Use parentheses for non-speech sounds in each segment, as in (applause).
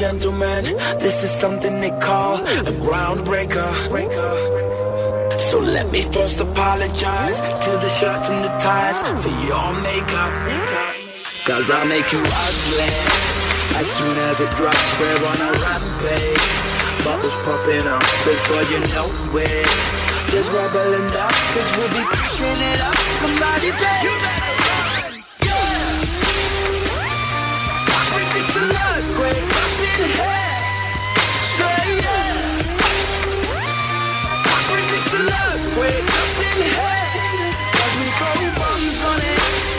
Gentlemen, this is something they call a groundbreaker. So let me first apologize to the shirts and the ties for your makeup. Cause I make you ugly as soon as it drops. We're on a rampage. Bubbles popping up before you know it. There's rubble and dust, cause we'll be pushing it up. Somebody say, You better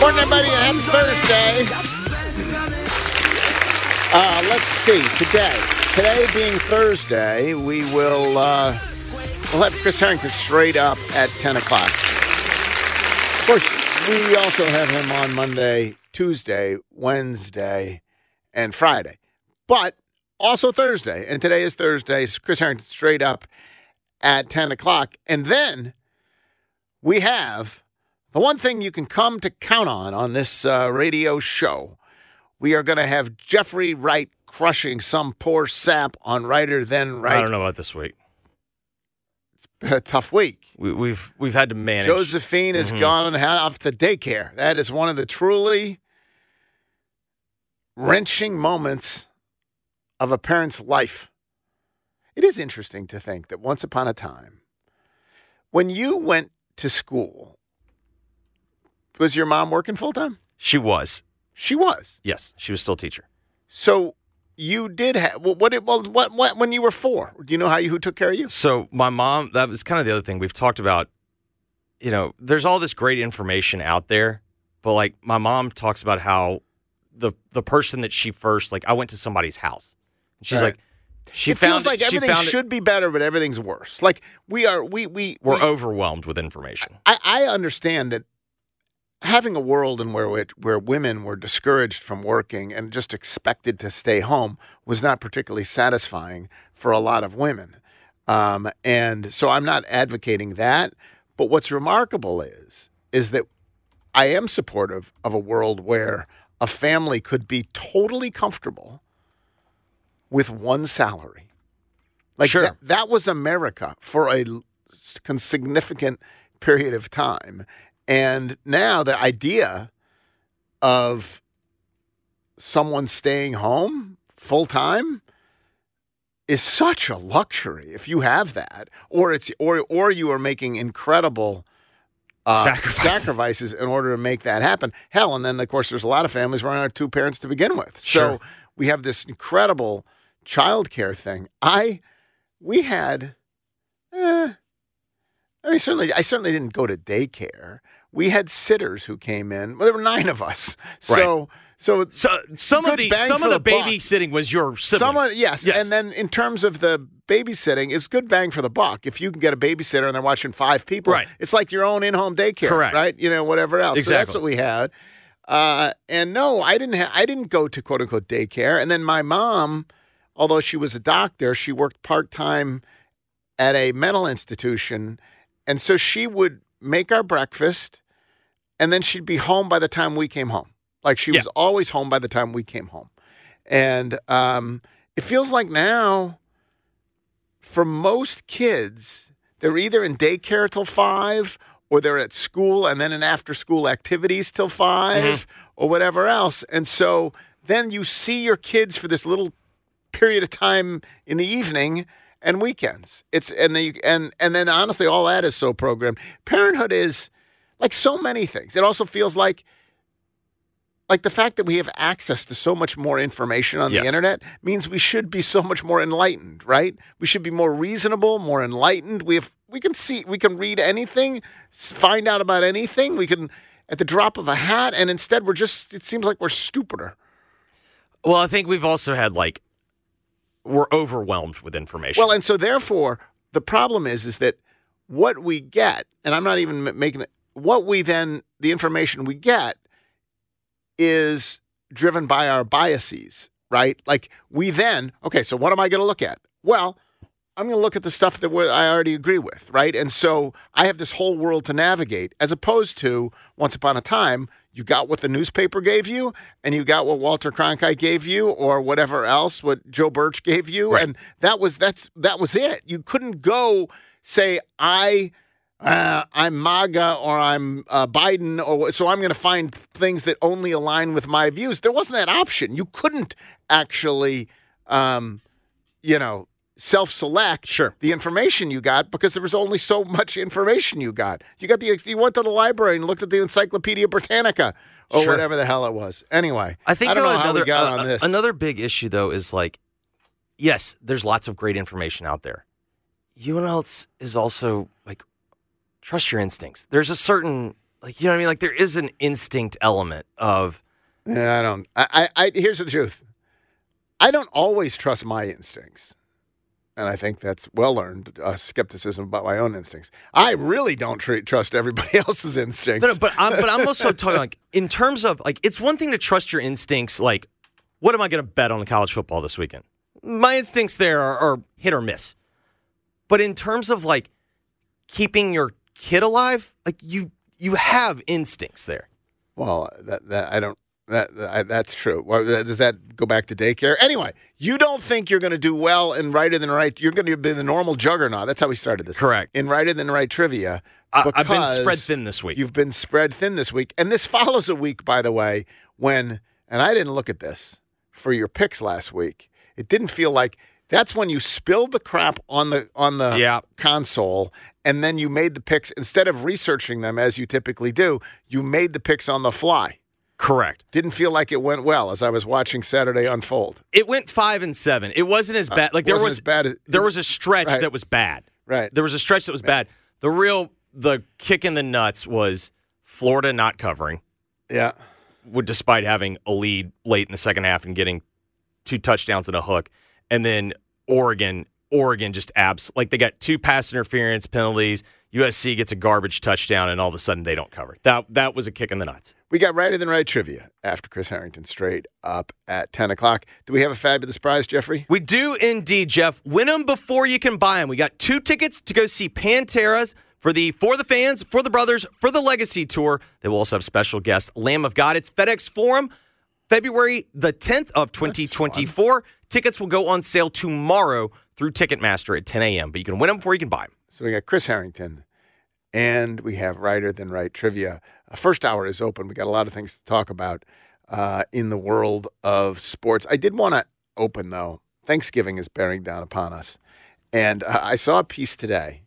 Morning, everybody, and happy Thursday. Uh, let's see. Today, today being Thursday, we will uh, we'll have Chris Herrington straight up at ten o'clock. Of course, we also have him on Monday, Tuesday, Wednesday, and Friday, but also Thursday. And today is Thursday. Chris Herrington straight up at ten o'clock, and then we have the one thing you can come to count on on this uh, radio show. We are going to have Jeffrey Wright crushing some poor sap on Writer Then Right. I don't know about this week. It's been a tough week. We, we've we've had to manage. Josephine has gone and had off to daycare. That is one of the truly wrenching moments of a parent's life. It is interesting to think that once upon a time, when you went to school, was your mom working full time? She was. She was. Yes, she was still a teacher. So you did have well, what? It, well, what? What? When you were four, do you know how you who took care of you? So my mom, that was kind of the other thing we've talked about. You know, there's all this great information out there, but like my mom talks about how the the person that she first like I went to somebody's house. And she's Right. like she it feels like she everything found it- should be better, but everything's worse. Like we are, we we we're we, overwhelmed with information. I, I understand that having a world in where it, where women were discouraged from working and just expected to stay home was not particularly satisfying for a lot of women. Um, and so I'm not advocating that. But what's remarkable is is that I am supportive of a world where a family could be totally comfortable with one salary. Like Sure. that, that was America for a significant period of time. And now the idea of someone staying home full time is such a luxury if you have that or it's or or you are making incredible uh, Sacrifices. sacrifices in order to make that happen. Hell, and then of course there's a lot of families where there are two parents to begin with. Sure. So we have this incredible childcare thing. I we had eh, I mean certainly I certainly didn't go to daycare. We had sitters who came in. Well, there were nine of us. So so So some of the some of the, the buck. babysitting was your siblings. Someone, yes. And then in terms of the babysitting, it's good bang for the buck. If you can get a babysitter and they're watching five people, Right. it's like your own in-home daycare, Correct. right? You know, whatever else. So that's Exactly. what we had. Uh, and no, I didn't. Ha- I didn't go to quote unquote daycare. And then my mom, although she was a doctor, she worked part time at a mental institution, and so she would make our breakfast, and then she'd be home by the time we came home. Like she was always home by the time we came home. And um, it feels like now, for most kids, they're either in daycare till five or they're at school and then in after school activities till 5 or whatever else. And so then you see your kids for this little period of time in the evening and weekends. It's and the and and then honestly all that is so programmed. Parenthood is like so many things. It also feels like like the fact that we have access to so much more information on Yes. the internet means we should be so much more enlightened, right? We should be more reasonable, more enlightened. We have we can see we can read anything, find out about anything. We can at the drop of a hat, and instead we're just it seems like we're stupider. Well, I think we've also had like we're overwhelmed with information. Well, and so therefore, the problem is is that what we get, and I'm not even making it, what we then the information we get is driven by our biases, right? Like we then, okay, so what am I going to look at? Well, I'm going to look at the stuff that I already agree with, right? And so I have this whole world to navigate, as opposed to once upon a time, you got what the newspaper gave you, and you got what Walter Cronkite gave you, or whatever else, what Joe Birch gave you, Right. and that was that's that was it. You couldn't go say I. Uh, I'm MAGA or I'm uh, Biden, or so I'm going to find things that only align with my views. There wasn't that option. You couldn't actually, um, you know, self-select Sure. the information you got because there was only so much information you got. You got the you went to the library and looked at the Encyclopedia Britannica or Sure. whatever the hell it was. Anyway, I think I don't know how another we got uh, on this. another big issue though is like, yes, there's lots of great information out there. You and else is also like, trust your instincts. There's a certain like you know what I mean. Like there is an instinct element of Yeah, I don't. I, I, I here's the truth. I don't always trust my instincts, and I think that's well earned uh, skepticism about my own instincts. I really don't tr- trust everybody (laughs) else's instincts. No, but I'm, but I'm also talking like in terms of like it's one thing to trust your instincts. Like, what am I going to bet on college football this weekend? My instincts there are, are hit or miss. But in terms of like keeping your kid alive, like you you have instincts there. Well, that that I don't. That, that that's true. Does that go back to daycare? Anyway, you don't think you're going to do well in righter than right. You're going to be the normal juggernaut. That's how we started this. Correct. In righter than right trivia. I, I've been spread thin this week. You've been spread thin this week, and this follows a week, by the way, when and I didn't look at this for your picks last week. It didn't feel like that's when you spilled the crap on the on the Yeah. console, and then you made the picks instead of researching them as you typically do. You made the picks on the fly. Correct. Didn't feel like it went well as I was watching Saturday unfold. It went five and seven. It wasn't as bad. Like there Uh, wasn't was as bad as- there was a stretch Right. that was bad. Right. There was a stretch that was bad. The real the kick in the nuts was Florida not covering. Yeah. would despite having a lead late in the second half and getting two touchdowns and a hook, and then Oregon, Oregon just abs like they got two pass interference penalties. USC gets a garbage touchdown, and all of a sudden they don't cover. That that was a kick in the nuts. We got righter than right trivia after Chris Herrington straight up at 10 o'clock. Do we have a fabulous prize, Jeffrey? We do indeed, Geoff. Win them before you can buy them. We got two tickets to go see Panteras for the For the Fans, For the Brothers, for the Legacy Tour. They will also have special guest Lamb of God. It's FedEx Forum, February the 10th of 2024. Tickets will go on sale tomorrow through Ticketmaster at 10 a.m., but you can win them before you can buy them. So we got Chris Herrington and we have Writer Than Right trivia. Uh, first hour is open. We got a lot of things to talk about uh, in the world of sports. I did want to open, though. Thanksgiving is bearing down upon us. And uh, I saw a piece today,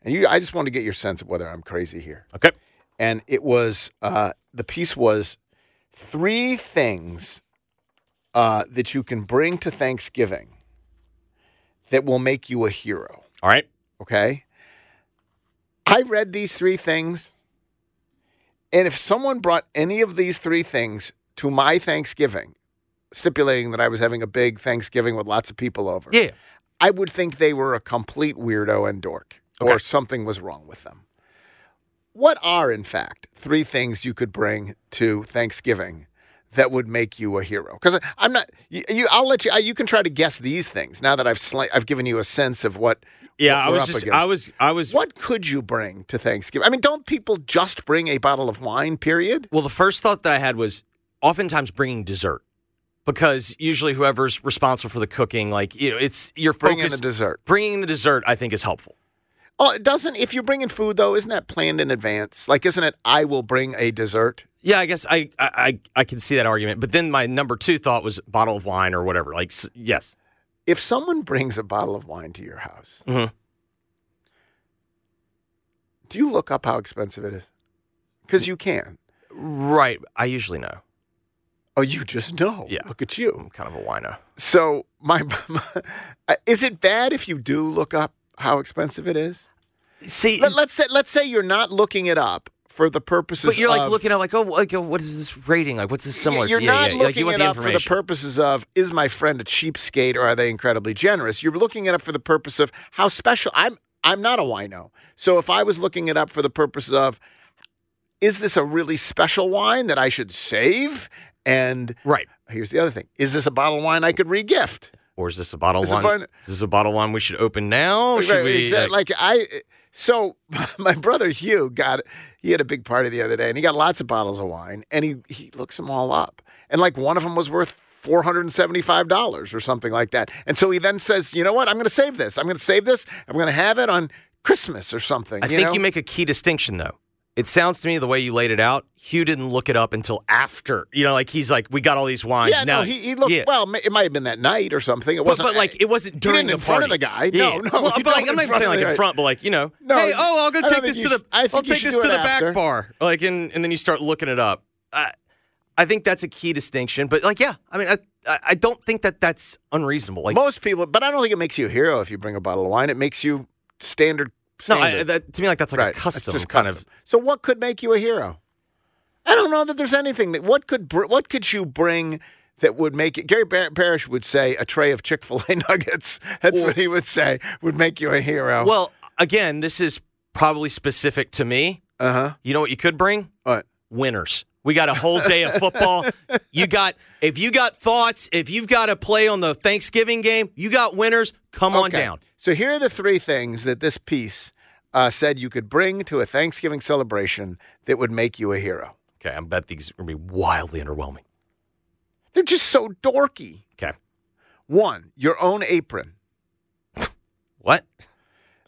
and you, I just want to get your sense of whether I'm crazy here. Okay. And it was uh, the piece was three things uh, that you can bring to Thanksgiving that will make you a hero. All right. Okay. I read these three things. And if someone brought any of these three things to my Thanksgiving, stipulating that I was having a big Thanksgiving with lots of people over, Yeah. I would think they were a complete weirdo and dork or Okay. something was wrong with them. What are, in fact, three things you could bring to Thanksgiving that would make you a hero? Because I'm not. You, you, I'll let you. You can try to guess these things now that I've I've given you a sense of what. Yeah, what I was just, against. I was, I was. What could you bring to Thanksgiving? I mean, don't people just bring a bottle of wine? Period. Well, the first thought that I had was oftentimes bringing dessert because usually whoever's responsible for the cooking, like you know, it's your Bring focus. in the dessert. Bringing the dessert, I think, is helpful. Oh, it doesn't. If you're bringing food, though, isn't that planned in advance? Like, isn't it? I will bring a dessert. Yeah, I guess I, I, I, can see that argument. But then my number two thought was bottle of wine or whatever. Like, yes, If someone brings a bottle of wine to your house, Mhm. do you look up how expensive it is? Because you can. right. I usually know. Oh, you just know. Yeah. Look at you. I'm kind of a wino. So my, (laughs) my uh, is it bad if you do look up how expensive it is? See, Let, us say let's say you're not looking it up for the purposes. Of. But you're like of- looking at like, oh, like, oh, what is this rating? Like, what's this similar? You're to? Not yeah, looking like, you it up for the purposes of is my friend a cheapskate or are they incredibly generous? You're looking it up for the purpose of how special. I'm I'm not a wino, so if I was looking it up for the purpose of is this a really special wine that I should save? And Right. here's the other thing: is this a bottle of wine I could regift? Or is this a bottle Is of wine? fine- Is this a bottle of wine we should open now? Should Right, we, exa- like- like I so (laughs) my brother Hugh got he had a big party the other day and he got lots of bottles of wine and he he looks them all up. And like one of them was worth four hundred and seventy five dollars or something like that. And so he then says you know what? I'm going to save this. I'm going to save this. I'm going to have it on Christmas or something I think know? you make a key distinction though. It sounds to me the way you laid it out, Hugh didn't look it up until after. You know, like he's like, we got all these wines. yeah now, no he, he looked yeah. well it might have been that night or something it wasn't but like it wasn't he during didn't the in front of the guy Yeah. no no Well, but like, I'm not even saying like in front, but like you know, No, hey, oh, I'll go take this to the, I think I'll take this to it the back bar, like, and and then you start looking it up. I, I think that's a key distinction. But like, yeah, I mean, I, I, I don't think that that's unreasonable. Like, most people but I don't think it makes you a hero if you bring a bottle of wine it makes you standard no. I, that, to me, like that's like right. a custom just kind custom. of. So what could make you a hero? I don't know that there's anything that what could br- what could you bring that would make it. Gary Bar- Parrish would say a tray of Chick Fil A (laughs) nuggets. That's what he would say would make you a hero. Well, again, this is probably specific to me. uh huh. You know what you could bring? What? winners. We got a whole day of football. You got if you got thoughts, if you've got to play on the Thanksgiving game, you got winners. Come on Okay. down. So here are the three things that this piece uh, said you could bring to a Thanksgiving celebration that would make you a hero. Okay, I bet these are gonna be wildly underwhelming. They're just so dorky. Okay, One, your own apron. what?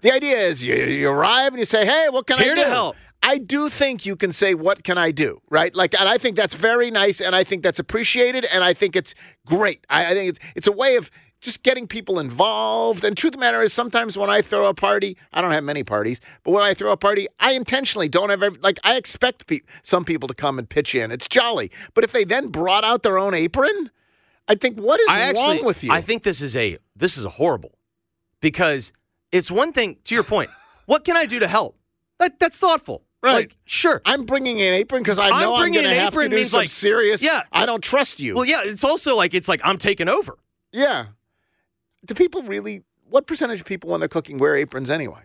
The idea is you, you arrive and you say, "Hey, what can Here I do?" Here to help. I do think you can say, "What can I do?" Right? Like, and I think that's very nice, and I think that's appreciated, and I think it's great. I, I think it's it's a way of just getting people involved. And truth of the matter is, sometimes when I throw a party, I don't have many parties, but when I throw a party, I intentionally don't have every, like I expect pe- some people to come and pitch in. It's jolly, but if they then brought out their own apron, I think, what is I actually, wrong with you? I think this is a this is a horrible because it's one thing. To your point, (laughs) what can I do to help? That that's thoughtful. Right. Like, sure. I'm bringing an apron because I know I'm, bringing going to an have to apron do means, some like- serious. Yeah. I don't trust you. Well, yeah. It's also like it's like I'm taking over. Yeah. Do people really? What percentage of people when they're cooking wear aprons anyway?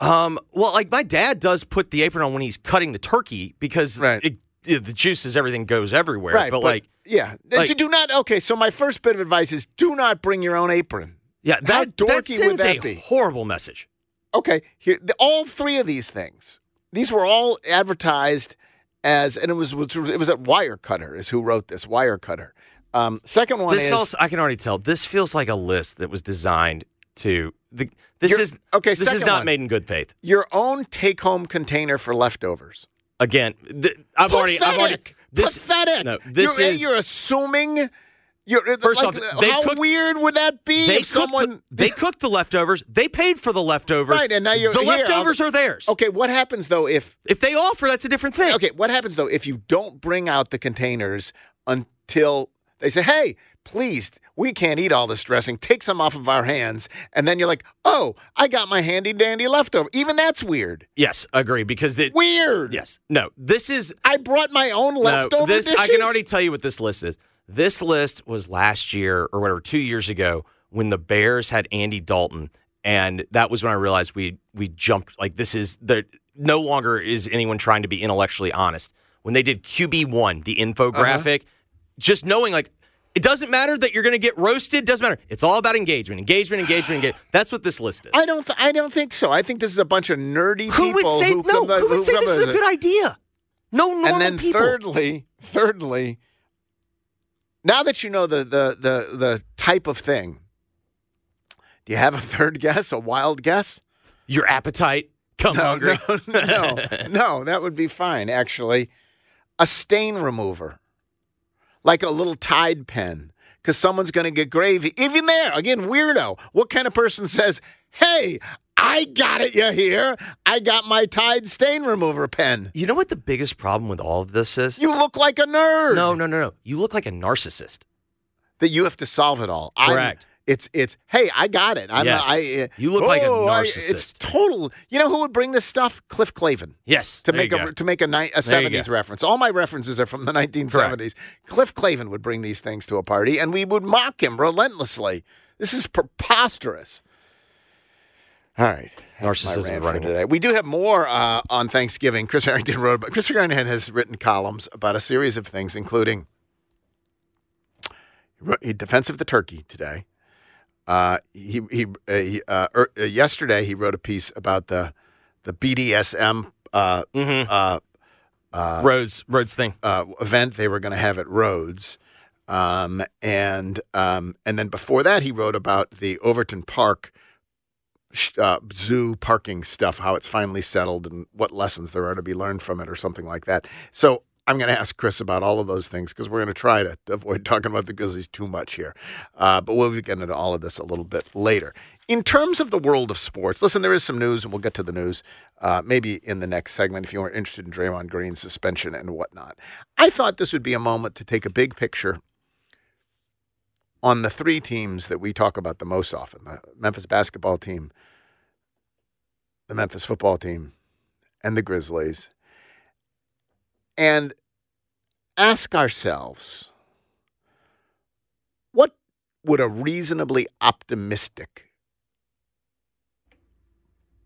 Um, well, like my dad does put the apron on when he's cutting the turkey because Right. it, it- the juices, everything goes everywhere. Right. but, like, yeah, like- do not. Okay, so my first bit of advice is do not bring your own apron. yeah, How that, that dorky would that a be? horrible message. Okay, here the, all three of these things. These were all advertised as, and it was it was at Wirecutter is who wrote this. Wirecutter. Um, second one This is also, I can already tell. This feels like a list that was designed to the. This is okay, This is not one. made in good faith. your own take-home container for leftovers. Again, th- I've already, I've already. Pathetic. This pathetic. No, this you're, is you're assuming. First like, off, they how cooked- weird would that be they if cooked. someone? the, (laughs) they cooked the leftovers. They paid for the leftovers. Right, and now you're- the here, I'll- leftovers are theirs. okay, what happens though if? If they offer, that's a different thing. Okay, what happens though if you don't bring out the containers until they say, "Hey, please, we can't eat all this dressing. Take some off of our hands," and then you're like, "Oh, I got my handy dandy leftover." Even that's weird. Yes, agree because it. Weird. Yes, no. This is I brought my own leftover no, this, dishes. I can already tell you what this list is. This list was last year or whatever, two years ago, when the Bears had Andy Dalton, and that was when I realized we we jumped. Like this is the no longer is anyone trying to be intellectually honest. When they did QB one, the infographic, uh-huh. just knowing like. It doesn't matter that you're going to get roasted. Doesn't matter. It's all about engagement, engagement, engagement, engagement. That's what this list is. I don't. Th- I don't think so. I think this is a bunch of nerdy who people would say who no? come- Who would say this is a good idea? No normal people. And then people. thirdly, thirdly, now that you know the the the the type of thing, do you have a third (laughs) guess? A wild guess? Your appetite. Come hungry. (laughs) no, no, no. That would be fine. Actually, a stain remover, like a little Tide pen, because someone's going to get gravy. Even there, again, weirdo. What kind of person says, "Hey"? I got it, you hear? I got my Tide stain remover pen. You know what the biggest problem with all of this is? You look like a nerd. no, no, no, no. You look like a narcissist. That you have to solve it all. I'm- Correct. it's it's hey, I got it. I'm Yes. I, uh, You look like a oh, I- it's narcissist. total. You know who would bring this stuff? Cliff Clavin. Yes. to make a to make a, ni- a 70s reference. All my references are from the 1970s. Cliff Clavin would bring these things to a party, and we would mock him relentlessly. This is preposterous. All right. That's Narcissism running today. We do have more uh, on Thanksgiving. Chris Herrington wrote about. Chris Herrington has written columns about a series of things, including he defense of the turkey today. Uh, he he, uh, he uh, er, uh, yesterday he wrote a piece about the the BDSM uh, uh, Rhodes, Rhodes thing. uh, event they were going to have at Rhodes. Um, and um, and then before that, he wrote about the Overton Park uh, zoo parking stuff, how it's finally settled, and what lessons there are to be learned from it, or something like that. So I'm going to ask Chris about all of those things because we're going to try to (laughs) avoid talking about the Grizzlies too much here. Uh, but we'll getting into all of this a little bit later. In terms of the world of sports, listen, there is some news, and we'll get to the news uh, maybe in the next segment if you are interested in Draymond Green's suspension and whatnot. I thought this would be a moment to take a big picture on the three teams that we talk about the most often the Memphis basketball team, the Memphis football team, and the Grizzlies, and ask ourselves what would a reasonably optimistic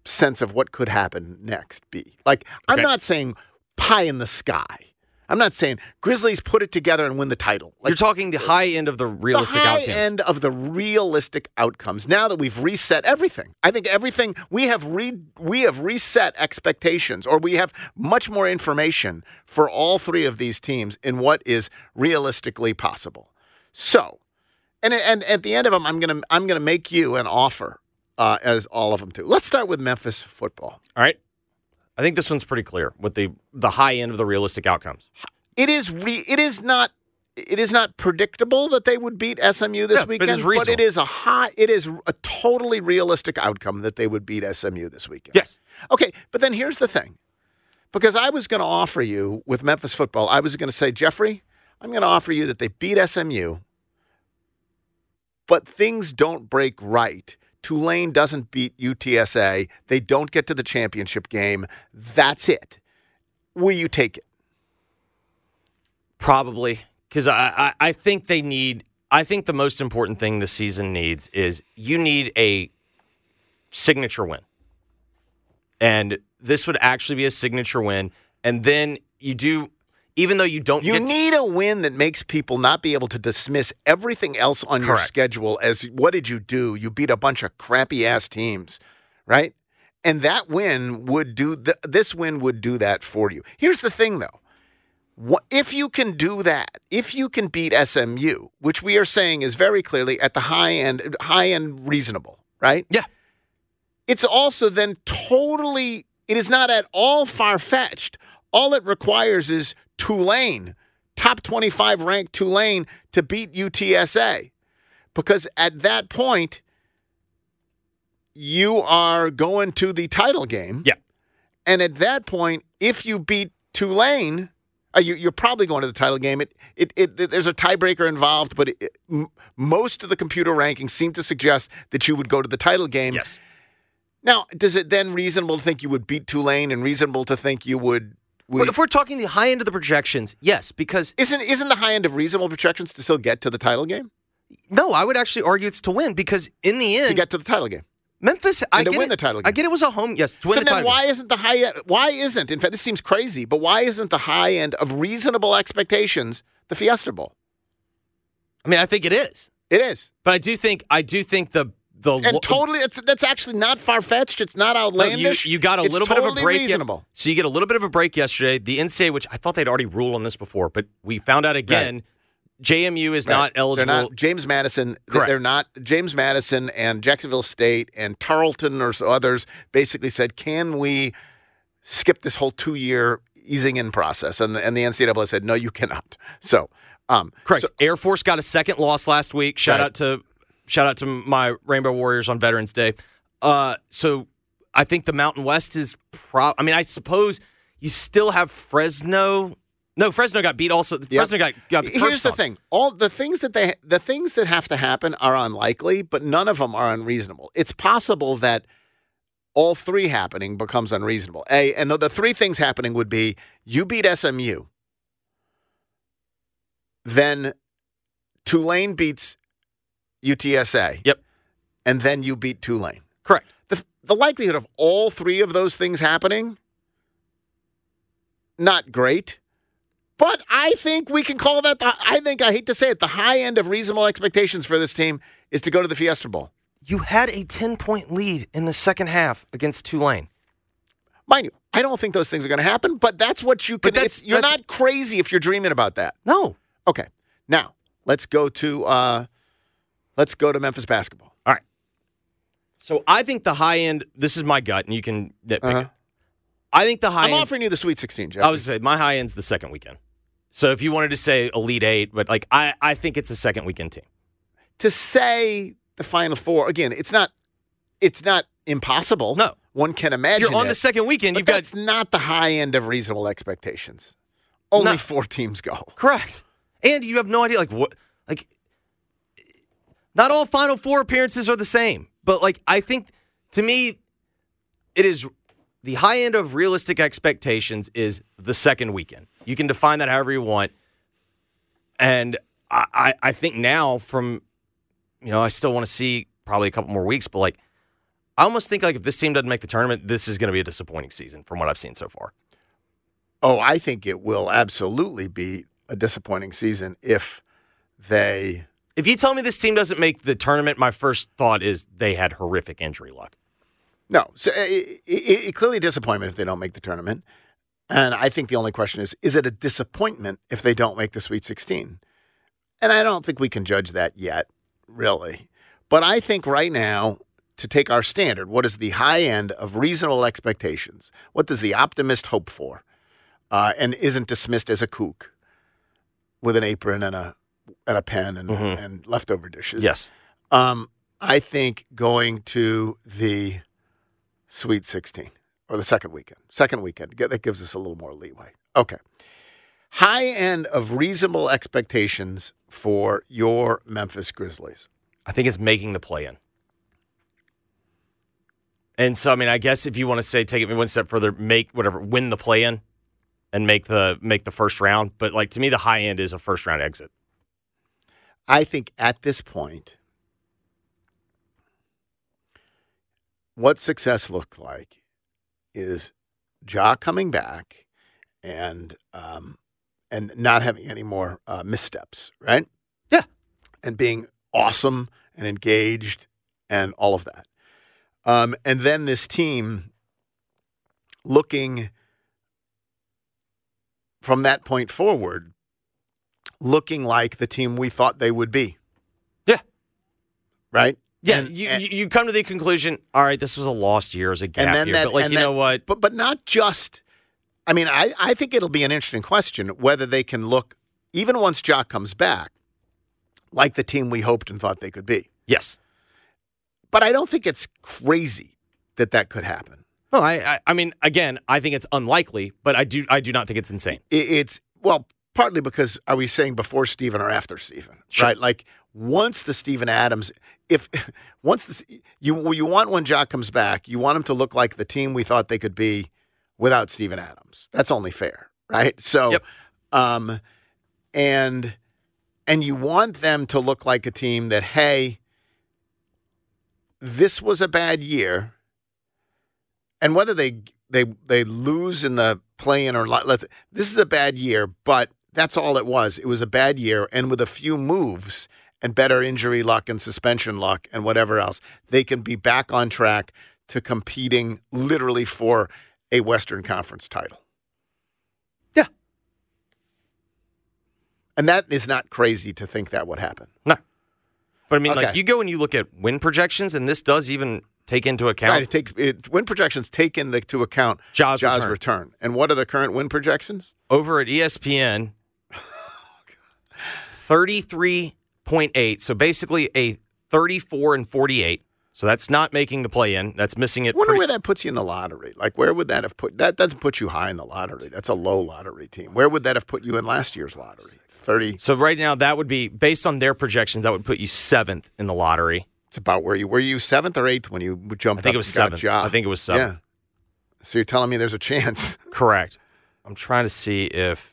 sense of what could happen next be? Like, I'm Okay. not saying pie in the sky. I'm not saying Grizzlies put it together and win the title. Like, You're talking the high end of the realistic the high outcomes. end of the realistic outcomes. Now that we've reset everything, I think everything we have re, we have reset expectations, or we have much more information for all three of these teams in what is realistically possible. So, and and at the end of them, I'm gonna I'm gonna make you an offer, uh, as all of them do. Let's start with Memphis football. All right. I think this one's pretty clear with the the high end of the realistic outcomes. It is re, it is not it is not predictable that they would beat SMU this Yeah, but weekend, but, reasonable. it is a high it is a totally realistic outcome that they would beat SMU this weekend. Yes. Okay, but then here's the thing. Because I was going to offer you with Memphis football, I was going to say, Jeffrey, I'm going to offer you that they beat SMU, but things don't break right. Tulane doesn't beat UTSA. They don't get to the championship game. That's it. Will you take it? Probably because I, I I think they need. I think the most important thing the season needs is you need a signature win, and this would actually be a signature win. And then you do, even though you don't You need a win that makes people not be able to dismiss everything else on your schedule as what did you do? You beat a bunch of crappy ass teams, right? And that win would do th- this win would do that for you. Here's the thing though. What, if you can do that, if you can beat SMU, which we are saying is very clearly at the high end, high end reasonable, right? Yeah. It's also then totally, it is not at all far fetched. All it requires is Tulane, top 25 ranked Tulane, to beat UTSA. Because at that point, you are going to the title game. Yeah. And at that point, if you beat Tulane, uh, you, you're probably going to the title game. It, it, it, there's a tiebreaker involved, but it, m- most of the computer rankings seem to suggest that you would go to the title game. Yes. Now, does it then reasonable to think you would beat Tulane and reasonable to think you would? Would But if we're talking the high end of the projections, yes, because isn't isn't the high end of reasonable projections to still get to the title game? no, I would actually argue it's to win because in the end, To get to the title game. Memphis, I to get win it. the title Game. I get it was a home. Yes, to win so the then title. why game. isn't the high End, why isn't in fact this seems crazy, but why isn't the high end of reasonable expectations the Fiesta Bowl? I mean, I think it is, It is. but I do think I do think the the And lo- totally it's, that's actually not far fetched. It's not No, you, outlandish. you got a It's little bit of a break. reasonable. so you get a little bit of a break yesterday. The NCAA, which I thought they'd already ruled on this before, but we found out again. JMU is not eligible. They're not James Madison. Correct. They're not James Madison and Jacksonville State and Tarleton or so others basically said, "Can we skip this whole two-year easing in process?" And the, and the NCAA said, "No, you cannot." So, um, Correct. so- Air Force got a second loss last week. Shout Right. out to shout out to my Rainbow Warriors on Veterans Day. Uh, so I think the Mountain West is pro. I mean, I suppose you still have Fresno. No, Fresno got beat. Also, Fresno got got the Here's the thing: all the things that they, the things that have to happen are unlikely, but none of them are unreasonable. It's possible that all three happening becomes unreasonable. A, and the three things happening would be you beat SMU, then Tulane beats UTSA. Yep. and then you beat Tulane. Correct. The, the likelihood of all three of those things happening, not great. But I think we can call that the, I think, I hate to say it, the high end of reasonable expectations for this team is to go to the Fiesta Bowl. You had a ten point lead in the second half against Tulane. Mind you, I don't think those things are going to happen, but that's what you can. But that's- you're that's- not crazy if you're dreaming about that. No. Okay, now let's go to uh, let's go to Memphis basketball. All right. So I think the high end. This is my gut, and you can nitpick Uh-huh. I think the high I'm end. offering you the Sweet 16, Jeff. I was say my high end's the second weekend. So if you wanted to say Elite Eight, but like I, I think it's a second weekend team. to say the Final Four again. It's not. It's not impossible. No. one can imagine. you're on it, the second weekend, you've got it's not the high end of reasonable expectations. Only No. four teams go. correct, and you have no idea like what like. Not all Final Four appearances are the same, but like I think to me, it is the high end of realistic expectations is the second weekend. You can define that however you want, and I, I, I think now from you know I still want to see probably a couple more weeks, but like I almost think like if this team doesn't make the tournament, this is going to be a disappointing season from what I've seen so far. Oh, I think it will absolutely be a disappointing season if they. If you tell me this team doesn't make the tournament, my first thought is they had horrific injury luck. No, so uh, it, it, it, clearly a disappointment if they don't make the tournament. And I think the only question is: Is it a disappointment if they don't make the Sweet 16? And I don't think we can judge that yet, really. But I think right now, to take our standard, what is the high end of reasonable expectations? What does the optimist hope for? Uh, and isn't dismissed as a kook with an apron and a and a pen and, and leftover dishes. Yes. Um, I think going to the Sweet 16 or the second weekend. Second weekend. That gives us a little more leeway. Okay. High end of reasonable expectations for your Memphis Grizzlies. I think it's making the play in. And so, I mean, I guess if you want to say take it one step further, make whatever, win the play in and make the make the first round. But like to me, the high end is a first round exit. I think at this point, what success looked like is Ja coming back and um, and not having any more uh, missteps, right? Yeah. and being awesome and engaged and all of that. Um, and then this team looking from that point forward, looking like the team we thought they would be. Yeah. Right? Yeah, And- you, and- you come to the conclusion. All right, this was a lost year as a gap and then year, that, but like you that- know what? But but not just. I mean, I I think it'll be an interesting question whether they can look even once Ja comes back, like the team we hoped and thought they could be. Yes. But I don't think it's crazy that that could happen. No, I, I I mean, again, I think it's unlikely, but I do I do not think it's insane. It, it's well, partly because are we saying before Steven or after Steven? Sure. Right? Like once the Steven Adams, if (laughs) once this you you want when Ja comes back, you want him to look like the team we thought they could be without Steven Adams. That's only fair, right? So, Yep. um, and and you want them to look like a team that hey, this was a bad year, and whether they they they lose in the play-in or not, this is a bad year, but that's all it was. It was a bad year, and with a few moves and better injury luck and suspension luck and whatever else, they can be back on track to competing literally for a Western Conference title. Yeah. And that is not crazy to think that would happen. No. But I mean, like you go and you look at win projections, and this does even take into account Right, it takes it, win projections take into account Ja's return. return. And what are the current win projections? over at ESPN. Thirty-three point eight. So basically a thirty-four and forty-eight So that's not making the play in. That's missing it. I wonder pretty- where that puts you in the lottery. Like, where would that have put? That doesn't put you high in the lottery. That's a low lottery team. Where would that have put you in last year's lottery? Thirty. so right now, that would be based on their projections. That would put you seventh in the lottery. It's about where you were. You seventh or eighth when you jumped. I think it was and got a seventh. I think it was seventh. Yeah. So you're telling me there's a chance? Correct. I'm trying to see if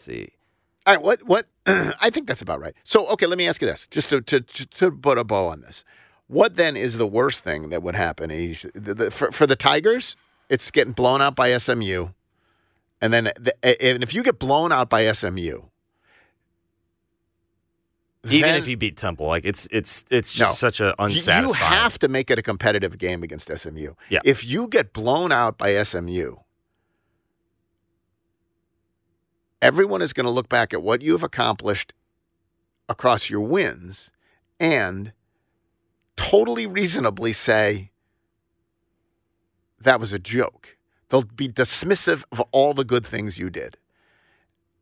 see. All right, what what? (clears throat) I think that's about right. So, okay, let me ask you this, just to to, to, put a bow on this. What then is the worst thing that would happen the, the, for for the Tigers? It's getting blown out by SMU, and then the, and if you get blown out by SMU, Even then if you beat Temple, like it's it's it's No. just such an unsatisfying. you have to make it a competitive game against SMU. Yeah. If you get blown out by SMU, everyone is going to look back at what you've accomplished across your wins and totally reasonably say that was a joke. They'll be dismissive of all the good things you did.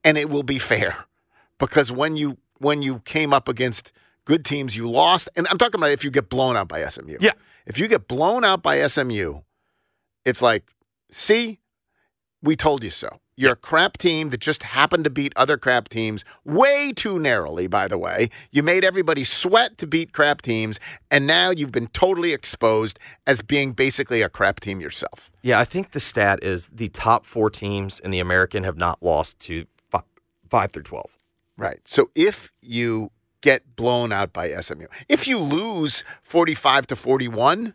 And it will be fair because when you when you came up against good teams you lost and I'm talking about if you get blown out by SMU. Yeah. If you get blown out by SMU, it's like, see, we told you so. You're a crap team that just happened to beat other crap teams way too narrowly, by the way. You made everybody sweat to beat crap teams, and now you've been totally exposed as being basically a crap team yourself. Yeah, I think the stat is the top four teams in the American have not lost to five, five through twelve. Right. So if you get blown out by SMU, if you lose 45 to 41,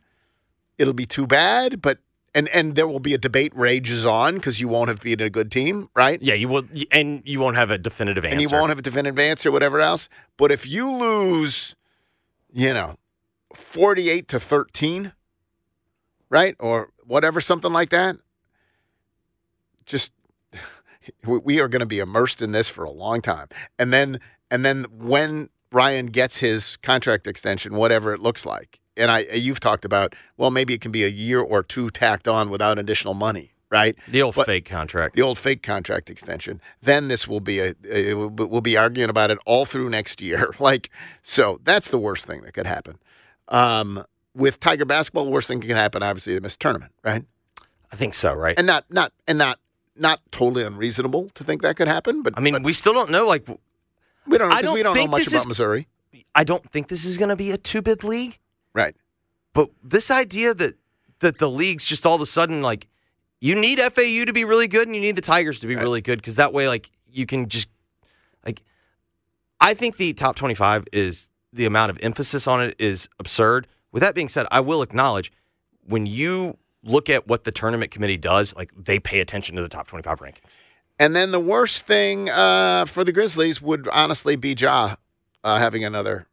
it'll be too bad, but and and there will be a debate rages on because you won't have beaten a good team, right? Yeah, you will, and you won't have a definitive answer. and you won't have a definitive answer, whatever else. But if you lose, you know, 48 to 13, right? Or whatever, something like that, just (laughs) we- we are going to be immersed in this for a long time. And then, and then when Ryan gets his contract extension, whatever it looks like, and I, you've talked about, well, maybe it can be a year or two tacked on without additional money, right? the old But- fake contract. the old fake contract extension. Then this will be a, a we'll be arguing about it all through next year. (laughs) Like so, that's the worst thing that could happen. Um, with Tiger basketball, the worst thing that can happen, obviously, they miss tournament, right? I think so, right? And not not and not not totally unreasonable to think that could happen. But I mean, we still don't know. Like, we don't know I don't we don't know much about is- Missouri, I don't think this is going to be a two bid league. Right? But this idea that that the league's just all of a sudden like you need FAU to be really good and you need the Tigers to be really good because that way like you can just like I think the top 25 is the amount of emphasis on it is absurd. With that being said, I will acknowledge when you look at what the tournament committee does, like they pay attention to the top 25 rankings. And then the worst thing uh, for the Grizzlies would honestly be Ja uh, having another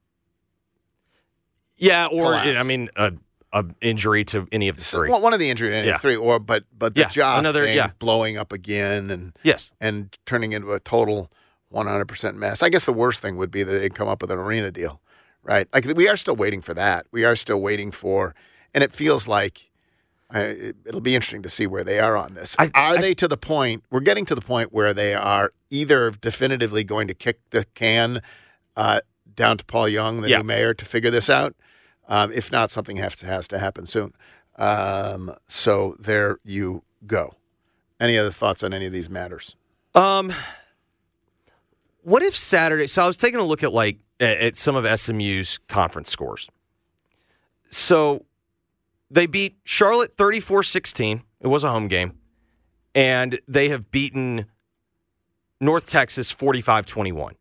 Yeah, or Collapse. I mean a, a injury to any of the three. Well, one of the injury any Yeah. three, or but but the Yeah, job another- thing yeah. blowing up again and yes. and turning into a total 100% mess. I guess the worst thing would be that they'd come up with an arena deal, right? Like we are still waiting for that. We are still waiting for, and it feels like it, it'll be interesting to see where they are on this. I- are I- they to the point? We're getting to the point where they are either definitively going to kick the can uh, down to Paul Young, the Yeah. new mayor, to figure this out. Um, if not, something has to, has to happen soon. Um, so there you go. Any other thoughts on any of these matters? Um, what if Saturday? So I was taking a look at like at some of SMU's conference scores. So they beat Charlotte 34-16. It was a home game. And they have beaten North Texas 45-21.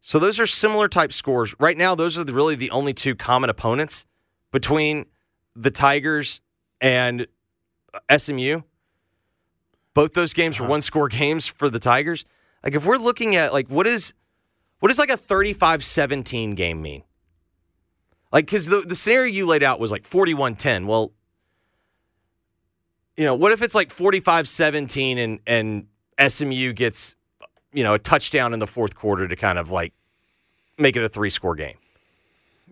So those are similar type scores. Right now, those are the, really the only two common opponents between the Tigers and uh, SMU. Both those games were one score (laughs) games for the Tigers. Like if we're looking at like what is what does like a 35-17 game mean? Like cuz the the scenario you laid out was like 41-10. Well, you know, what if it's like 45-17 and and SMU gets you know, a touchdown in the fourth quarter to kind of like make it a three-score game.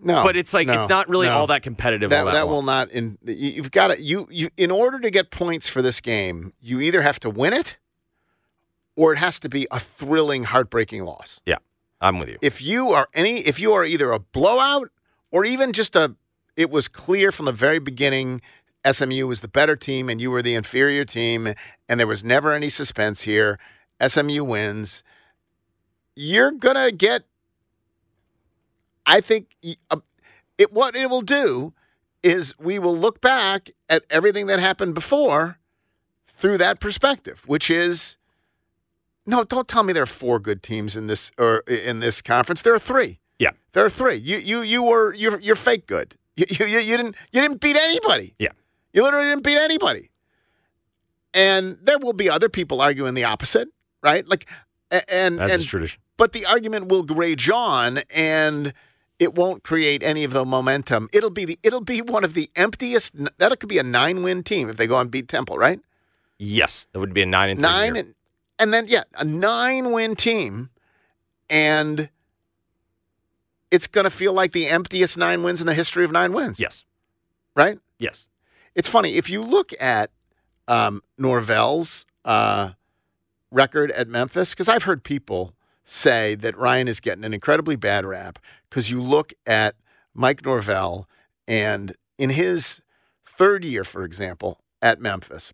No, but it's like no, it's not really no. all that competitive. That that, that will not. In you- you've got to you you in order to get points for this game, you either have to win it, or it has to be a thrilling, heartbreaking loss. Yeah, I'm with you. If you are any, if you are either a blowout or even just a, it was clear from the very beginning SMU was the better team and you were the inferior team, and there was never any suspense here. SMU wins. You're gonna get. I think uh, it. What it will do is we will look back at everything that happened before through that perspective, which is no. Don't tell me there are four good teams in this or in this conference. There are three. Yeah, there are three. You you you were you're you're fake good. You, you, you didn't you didn't beat anybody. Yeah. You literally didn't beat anybody. And there will be other people arguing the opposite, right? Like, and That's and tradition. But the argument will rage on, and it won't create any of the momentum. It'll be the it'll be one of the emptiest. That could be a nine win team if they go and beat Temple, right? Yes, it would be a nine and nine, and, and then yeah, a nine win team, and it's going to feel like the emptiest nine wins in the history of nine wins. Yes, right. Yes. It's funny if you look at um, Norvell's uh, record at Memphis, because I've heard people say that Ryan is getting an incredibly bad rap because you look at Mike Norvell and in his third year, for example, at Memphis,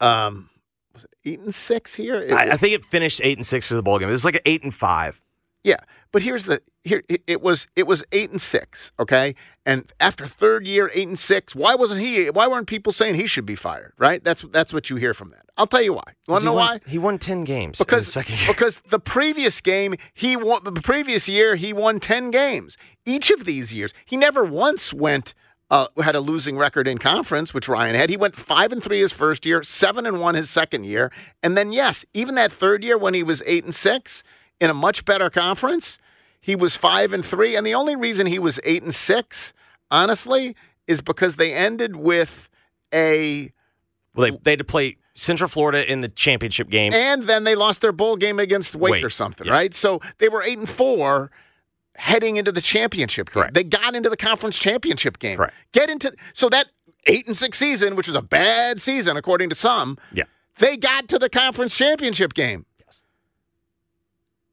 um, was it eight and six here? It, I, I, think it finished eight and six as the ball game. It was like an eight and five. Yeah, but here's the here it was it was eight and six, okay. And after third year, eight and six, why wasn't he? Why weren't people saying he should be fired? Right? That's that's what you hear from that. I'll tell you why. You want to know won, why? He won ten games because the because the previous game he won. The previous year he won ten games. Each of these years, he never once went. Uh, had a losing record in conference, which Ryan had. He went five and three his first year, seven and one his second year, and then yes, even that third year when he was eight and six in a much better conference, he was five and three, and the only reason he was eight and six, honestly, is because they ended with a. Well, they, they had to play Central Florida in the championship game, and then they lost their bowl game against Wake, Wake or something, yeah. right? So they were eight and four. Heading into the championship game. Correct. They got into the conference championship game. Correct. Get into so that eight and six season, which was a bad season according to some, yeah. they got to the conference championship game.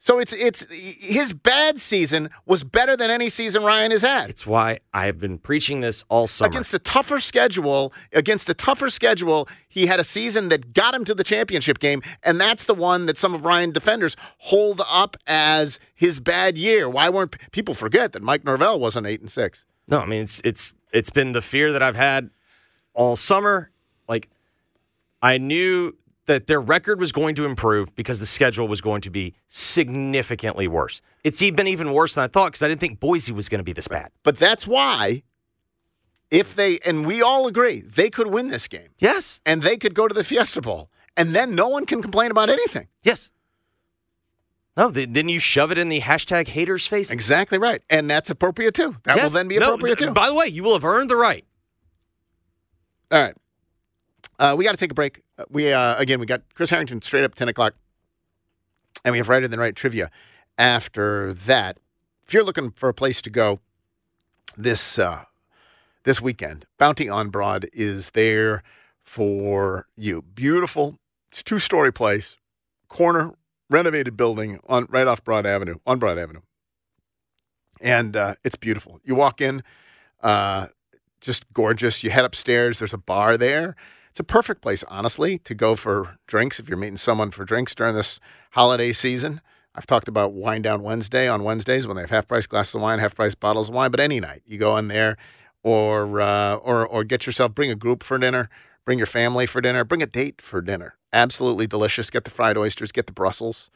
So it's it's his bad season was better than any season Ryan has had. It's why I have been preaching this all summer. Against the tougher schedule, against the tougher schedule, he had a season that got him to the championship game, and that's the one that some of Ryan defenders hold up as his bad year. Why weren't people forget that Mike Norvell wasn't eight and six? No, I mean it's it's it's been the fear that I've had all summer. Like I knew that their record was going to improve because the schedule was going to be significantly worse. It's been even worse than I thought because I didn't think Boise was going to be this bad. But that's why, if they, and we all agree, they could win this game. Yes. And they could go to the Fiesta Bowl. And then no one can complain about anything. Yes. No, then you shove it in the hashtag haters face. Exactly right. And that's appropriate too. That yes. will then be no, appropriate too. By the way, you will have earned the right. All right. Uh, we got to take a break. We uh, again, we got Chris Herrington straight up ten o'clock, and we have righter than right trivia. After that, if you're looking for a place to go this uh, this weekend, Bounty on Broad is there for you. Beautiful, it's two story place, corner renovated building on right off Broad Avenue on Broad Avenue, and uh, it's beautiful. You walk in, uh, just gorgeous. You head upstairs. There's a bar there it's a perfect place, honestly, to go for drinks if you're meeting someone for drinks during this holiday season. I've talked about Wine Down Wednesday on Wednesdays when they have half price glasses of wine, half price bottles of wine. But any night, you go in there, or uh, or or get yourself, bring a group for dinner, bring your family for dinner, bring a date for dinner. Absolutely delicious. Get the fried oysters, get the Brussels,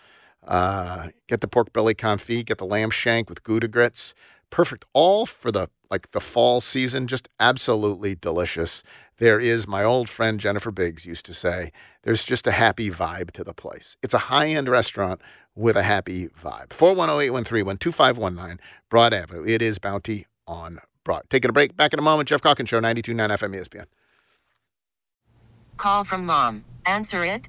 uh, get the pork belly confit, get the lamb shank with Gouda grits. Perfect, all for the like the fall season. Just absolutely delicious there is, my old friend Jennifer Biggs used to say, there's just a happy vibe to the place. It's a high end restaurant with a happy vibe. 410 813 2519 Broad Avenue. It is Bounty on Broad. Taking a break. Back in a moment. Geoff Calkins Show, 929 FM ESPN. Call from mom. Answer it.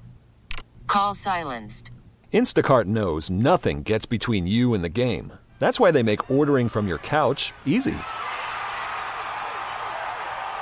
Call silenced. Instacart knows nothing gets between you and the game. That's why they make ordering from your couch easy.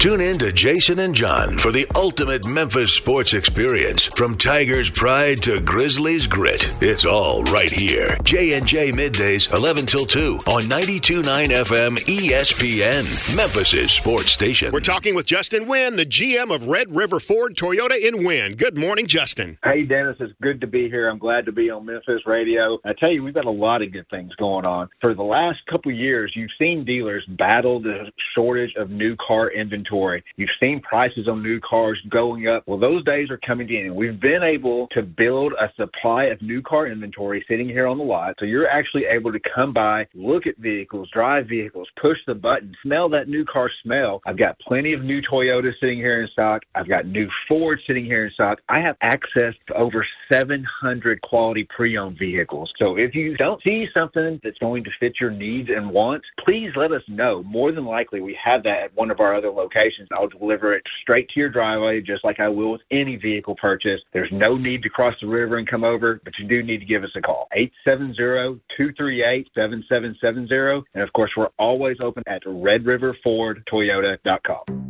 Tune in to Jason and John for the ultimate Memphis sports experience. From Tigers pride to Grizzlies grit. It's all right here. J&J Middays 11 till 2 on 92.9 FM ESPN, Memphis' sports station. We're talking with Justin Wynn, the GM of Red River Ford Toyota in Wynne. Good morning, Justin. Hey, Dennis. It's good to be here. I'm glad to be on Memphis radio. I tell you, we've got a lot of good things going on. For the last couple years, you've seen dealers battle the shortage of new car inventory. You've seen prices on new cars going up. Well, those days are coming in. We've been able to build a supply of new car inventory sitting here on the lot. So you're actually able to come by, look at vehicles, drive vehicles, push the button, smell that new car smell. I've got plenty of new Toyotas sitting here in stock. I've got new Ford sitting here in stock. I have access to over 700 quality pre-owned vehicles. So if you don't see something that's going to fit your needs and wants, please let us know. More than likely, we have that at one of our other locations. I'll deliver it straight to your driveway, just like I will with any vehicle purchase. There's no need to cross the river and come over, but you do need to give us a call. 870-238-7770. And of course, we're always open at redriverfordtoyota.com.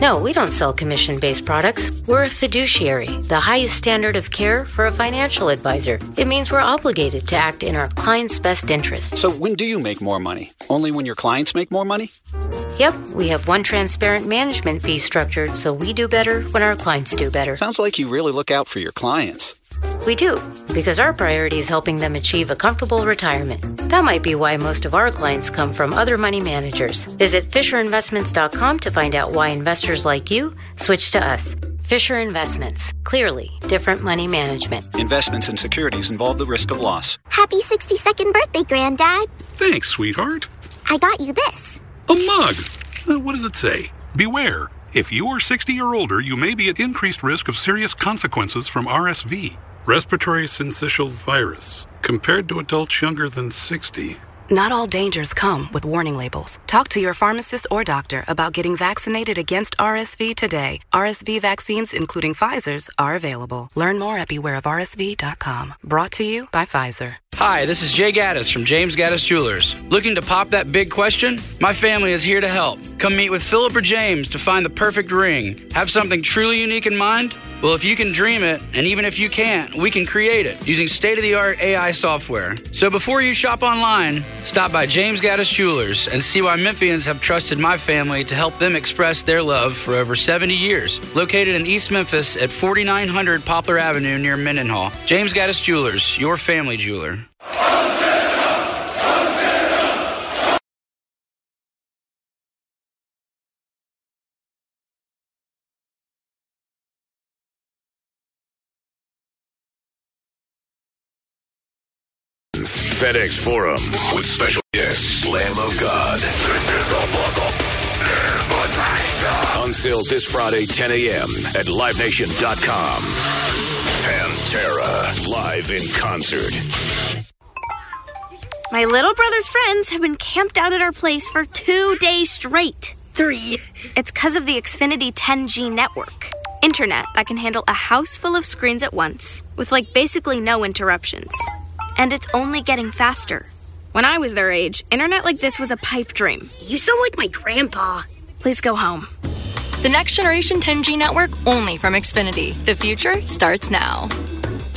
No, we don't sell commission based products. We're a fiduciary, the highest standard of care for a financial advisor. It means we're obligated to act in our client's best interest. So, when do you make more money? Only when your clients make more money? Yep, we have one transparent management fee structured so we do better when our clients do better. Sounds like you really look out for your clients. We do, because our priority is helping them achieve a comfortable retirement. That might be why most of our clients come from other money managers. Visit FisherInvestments.com to find out why investors like you switch to us. Fisher Investments. Clearly, different money management. Investments in securities involve the risk of loss. Happy 62nd birthday, Granddad. Thanks, sweetheart. I got you this. A mug. Uh, what does it say? Beware. If you are 60 or older, you may be at increased risk of serious consequences from RSV, respiratory syncytial virus, compared to adults younger than 60. Not all dangers come with warning labels. Talk to your pharmacist or doctor about getting vaccinated against RSV today. RSV vaccines, including Pfizer's, are available. Learn more at bewareofrsv.com. Brought to you by Pfizer. Hi, this is Jay Gaddis from James Gaddis Jewelers. Looking to pop that big question? My family is here to help. Come meet with Philip or James to find the perfect ring. Have something truly unique in mind? Well, if you can dream it, and even if you can't, we can create it using state of the art AI software. So before you shop online, stop by James Gaddis Jewelers and see why Memphians have trusted my family to help them express their love for over 70 years. Located in East Memphis at 4900 Poplar Avenue near Mendenhall. James Gaddis Jewelers, your family jeweler. FedEx Forum with special guest Lamb of God. On sale this Friday, 10 a.m. at LiveNation.com. Pantera, live in concert. My little brother's friends have been camped out at our place for two days straight. Three. It's because of the Xfinity 10G network. Internet that can handle a house full of screens at once, with like basically no interruptions. And it's only getting faster. When I was their age, internet like this was a pipe dream. You sound like my grandpa. Please go home. The next generation 10G network only from Xfinity. The future starts now.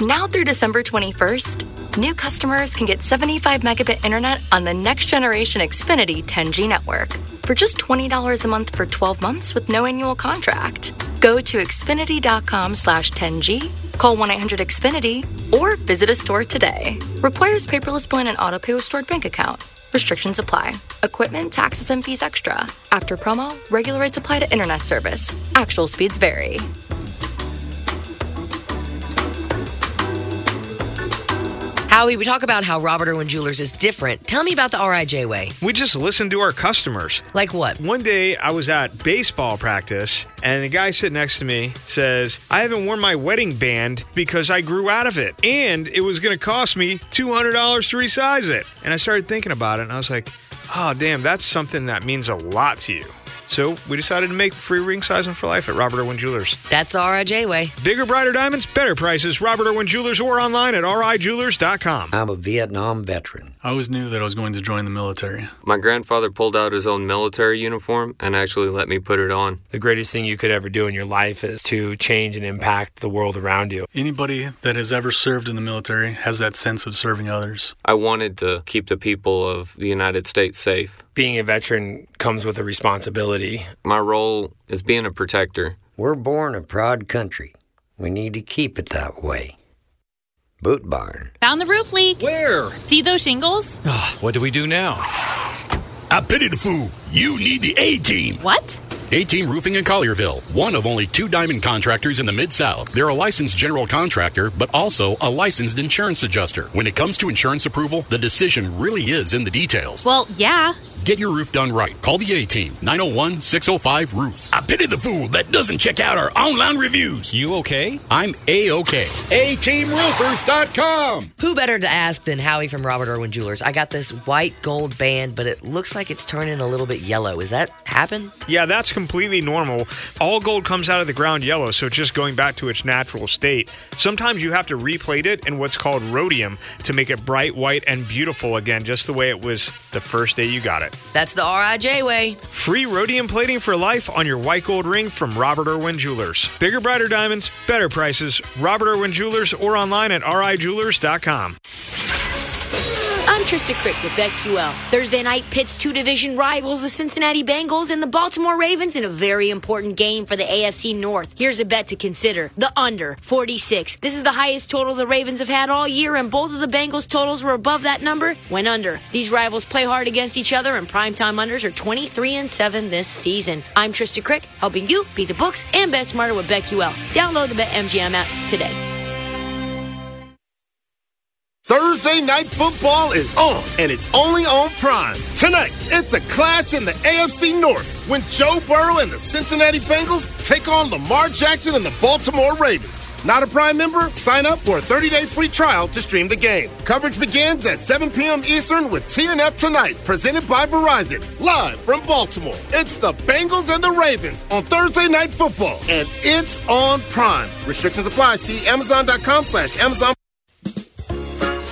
Now through December 21st, new customers can get 75 megabit internet on the next generation Xfinity 10G network for just $20 a month for 12 months with no annual contract. Go to xfinity.com slash 10G, call 1-800-XFINITY, or visit a store today. Requires paperless plan and auto pay with stored bank account. Restrictions apply. Equipment, taxes, and fees extra. After promo, regular rates apply to internet service. Actual speeds vary. Howie, we talk about how Robert Irwin Jewelers is different. Tell me about the RIJ way. We just listen to our customers. Like what? One day I was at baseball practice and the guy sitting next to me says, I haven't worn my wedding band because I grew out of it. And it was going to cost me $200 to resize it. And I started thinking about it and I was like, oh, damn, that's something that means a lot to you. So we decided to make free ring sizing for life at Robert Irwin Jewelers. That's RIJ way. Bigger, brighter diamonds, better prices. Robert Irwin Jewelers or online at rijewelers.com. I'm a Vietnam veteran. I always knew that I was going to join the military. My grandfather pulled out his own military uniform and actually let me put it on. The greatest thing you could ever do in your life is to change and impact the world around you. Anybody that has ever served in the military has that sense of serving others. I wanted to keep the people of the United States safe. Being a veteran comes with a responsibility. My role is being a protector. We're born a proud country. We need to keep it that way. Boot Barn. Found the roof leak. Where? See those shingles? Ugh, what do we do now? I pity the fool. You need the A team. What? A Team Roofing in Collierville, one of only two diamond contractors in the Mid South. They're a licensed general contractor, but also a licensed insurance adjuster. When it comes to insurance approval, the decision really is in the details. Well, yeah. Get your roof done right. Call the A Team, 901 605 Roof. I pity the fool that doesn't check out our online reviews. You okay? I'm A OK. A TeamRoofers.com. Who better to ask than Howie from Robert Irwin Jewelers? I got this white gold band, but it looks like it's turning a little bit yellow. Is that happen? Yeah, that's completely normal. All gold comes out of the ground yellow, so it's just going back to its natural state. Sometimes you have to replate it in what's called rhodium to make it bright white and beautiful again, just the way it was the first day you got it. That's the RIJ way. Free rhodium plating for life on your white gold ring from Robert Irwin Jewelers. Bigger, brighter diamonds, better prices. Robert Irwin Jewelers or online at rijewelers.com. I'm Trista Crick with BetQL. Thursday night pits two division rivals, the Cincinnati Bengals and the Baltimore Ravens, in a very important game for the AFC North. Here's a bet to consider the under 46. This is the highest total the Ravens have had all year, and both of the Bengals' totals were above that number when under. These rivals play hard against each other, and primetime unders are 23 and 7 this season. I'm Trista Crick, helping you beat the books and bet smarter with BetQL. Download the BetMGM app today. Thursday night football is on, and it's only on Prime. Tonight, it's a clash in the AFC North when Joe Burrow and the Cincinnati Bengals take on Lamar Jackson and the Baltimore Ravens. Not a Prime member? Sign up for a 30-day free trial to stream the game. Coverage begins at 7 p.m. Eastern with TNF Tonight, presented by Verizon, live from Baltimore. It's the Bengals and the Ravens on Thursday night football, and it's on Prime. Restrictions apply. See Amazon.com slash Amazon.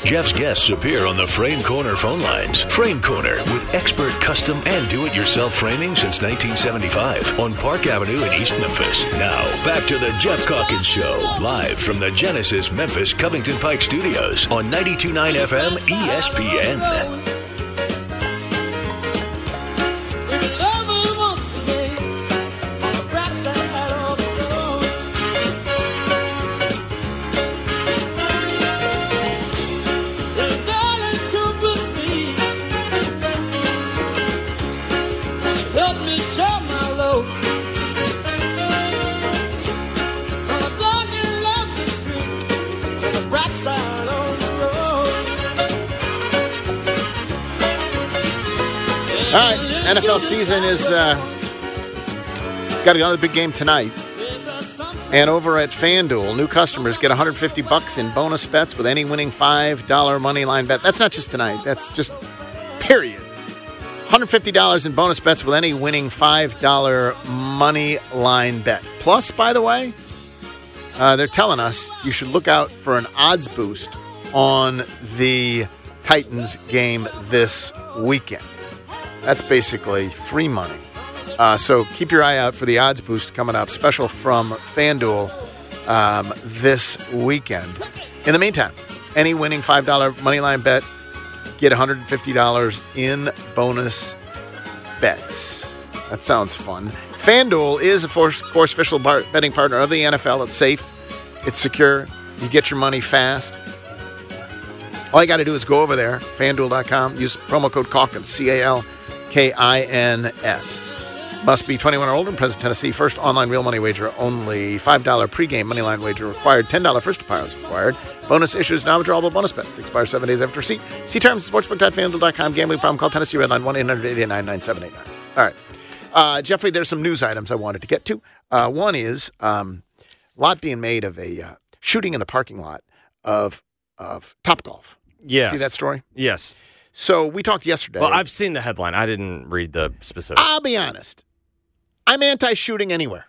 Geoff's guests appear on the Frame Corner phone lines. Frame Corner with expert custom and do it yourself framing since 1975 on Park Avenue in East Memphis. Now, back to the Geoff Calkins Show, live from the Genesis Memphis Covington Pike Studios on 929 FM ESPN. NFL season is uh, got another big game tonight. And over at FanDuel, new customers get 150 bucks in bonus bets with any winning $5 money line bet. That's not just tonight, that's just period. $150 in bonus bets with any winning $5 money line bet. Plus, by the way, uh, they're telling us you should look out for an odds boost on the Titans game this weekend. That's basically free money. Uh, so keep your eye out for the odds boost coming up, special from FanDuel um, this weekend. In the meantime, any winning $5 moneyline bet, get $150 in bonus bets. That sounds fun. FanDuel is, of course, official bar- betting partner of the NFL. It's safe, it's secure, you get your money fast. All you got to do is go over there, fanduel.com, use promo code Calkins, C A L K I N S. Must be 21 or older in present Tennessee. First online real money wager only. $5 pregame moneyline wager required. $10 first deposit required. Bonus issues, non withdrawable bonus bets. They expire seven days after receipt. See terms at sportsbook.fanduel.com. Gambling problem, call Tennessee Redline 1 800 889 9789. All right. Uh, Jeffrey, there's some news items I wanted to get to. Uh, one is um, a lot being made of a uh, shooting in the parking lot of of Top Golf. Yes. See that story? Yes. So we talked yesterday. Well, I've seen the headline. I didn't read the specifics. I'll be honest. I'm anti-shooting anywhere,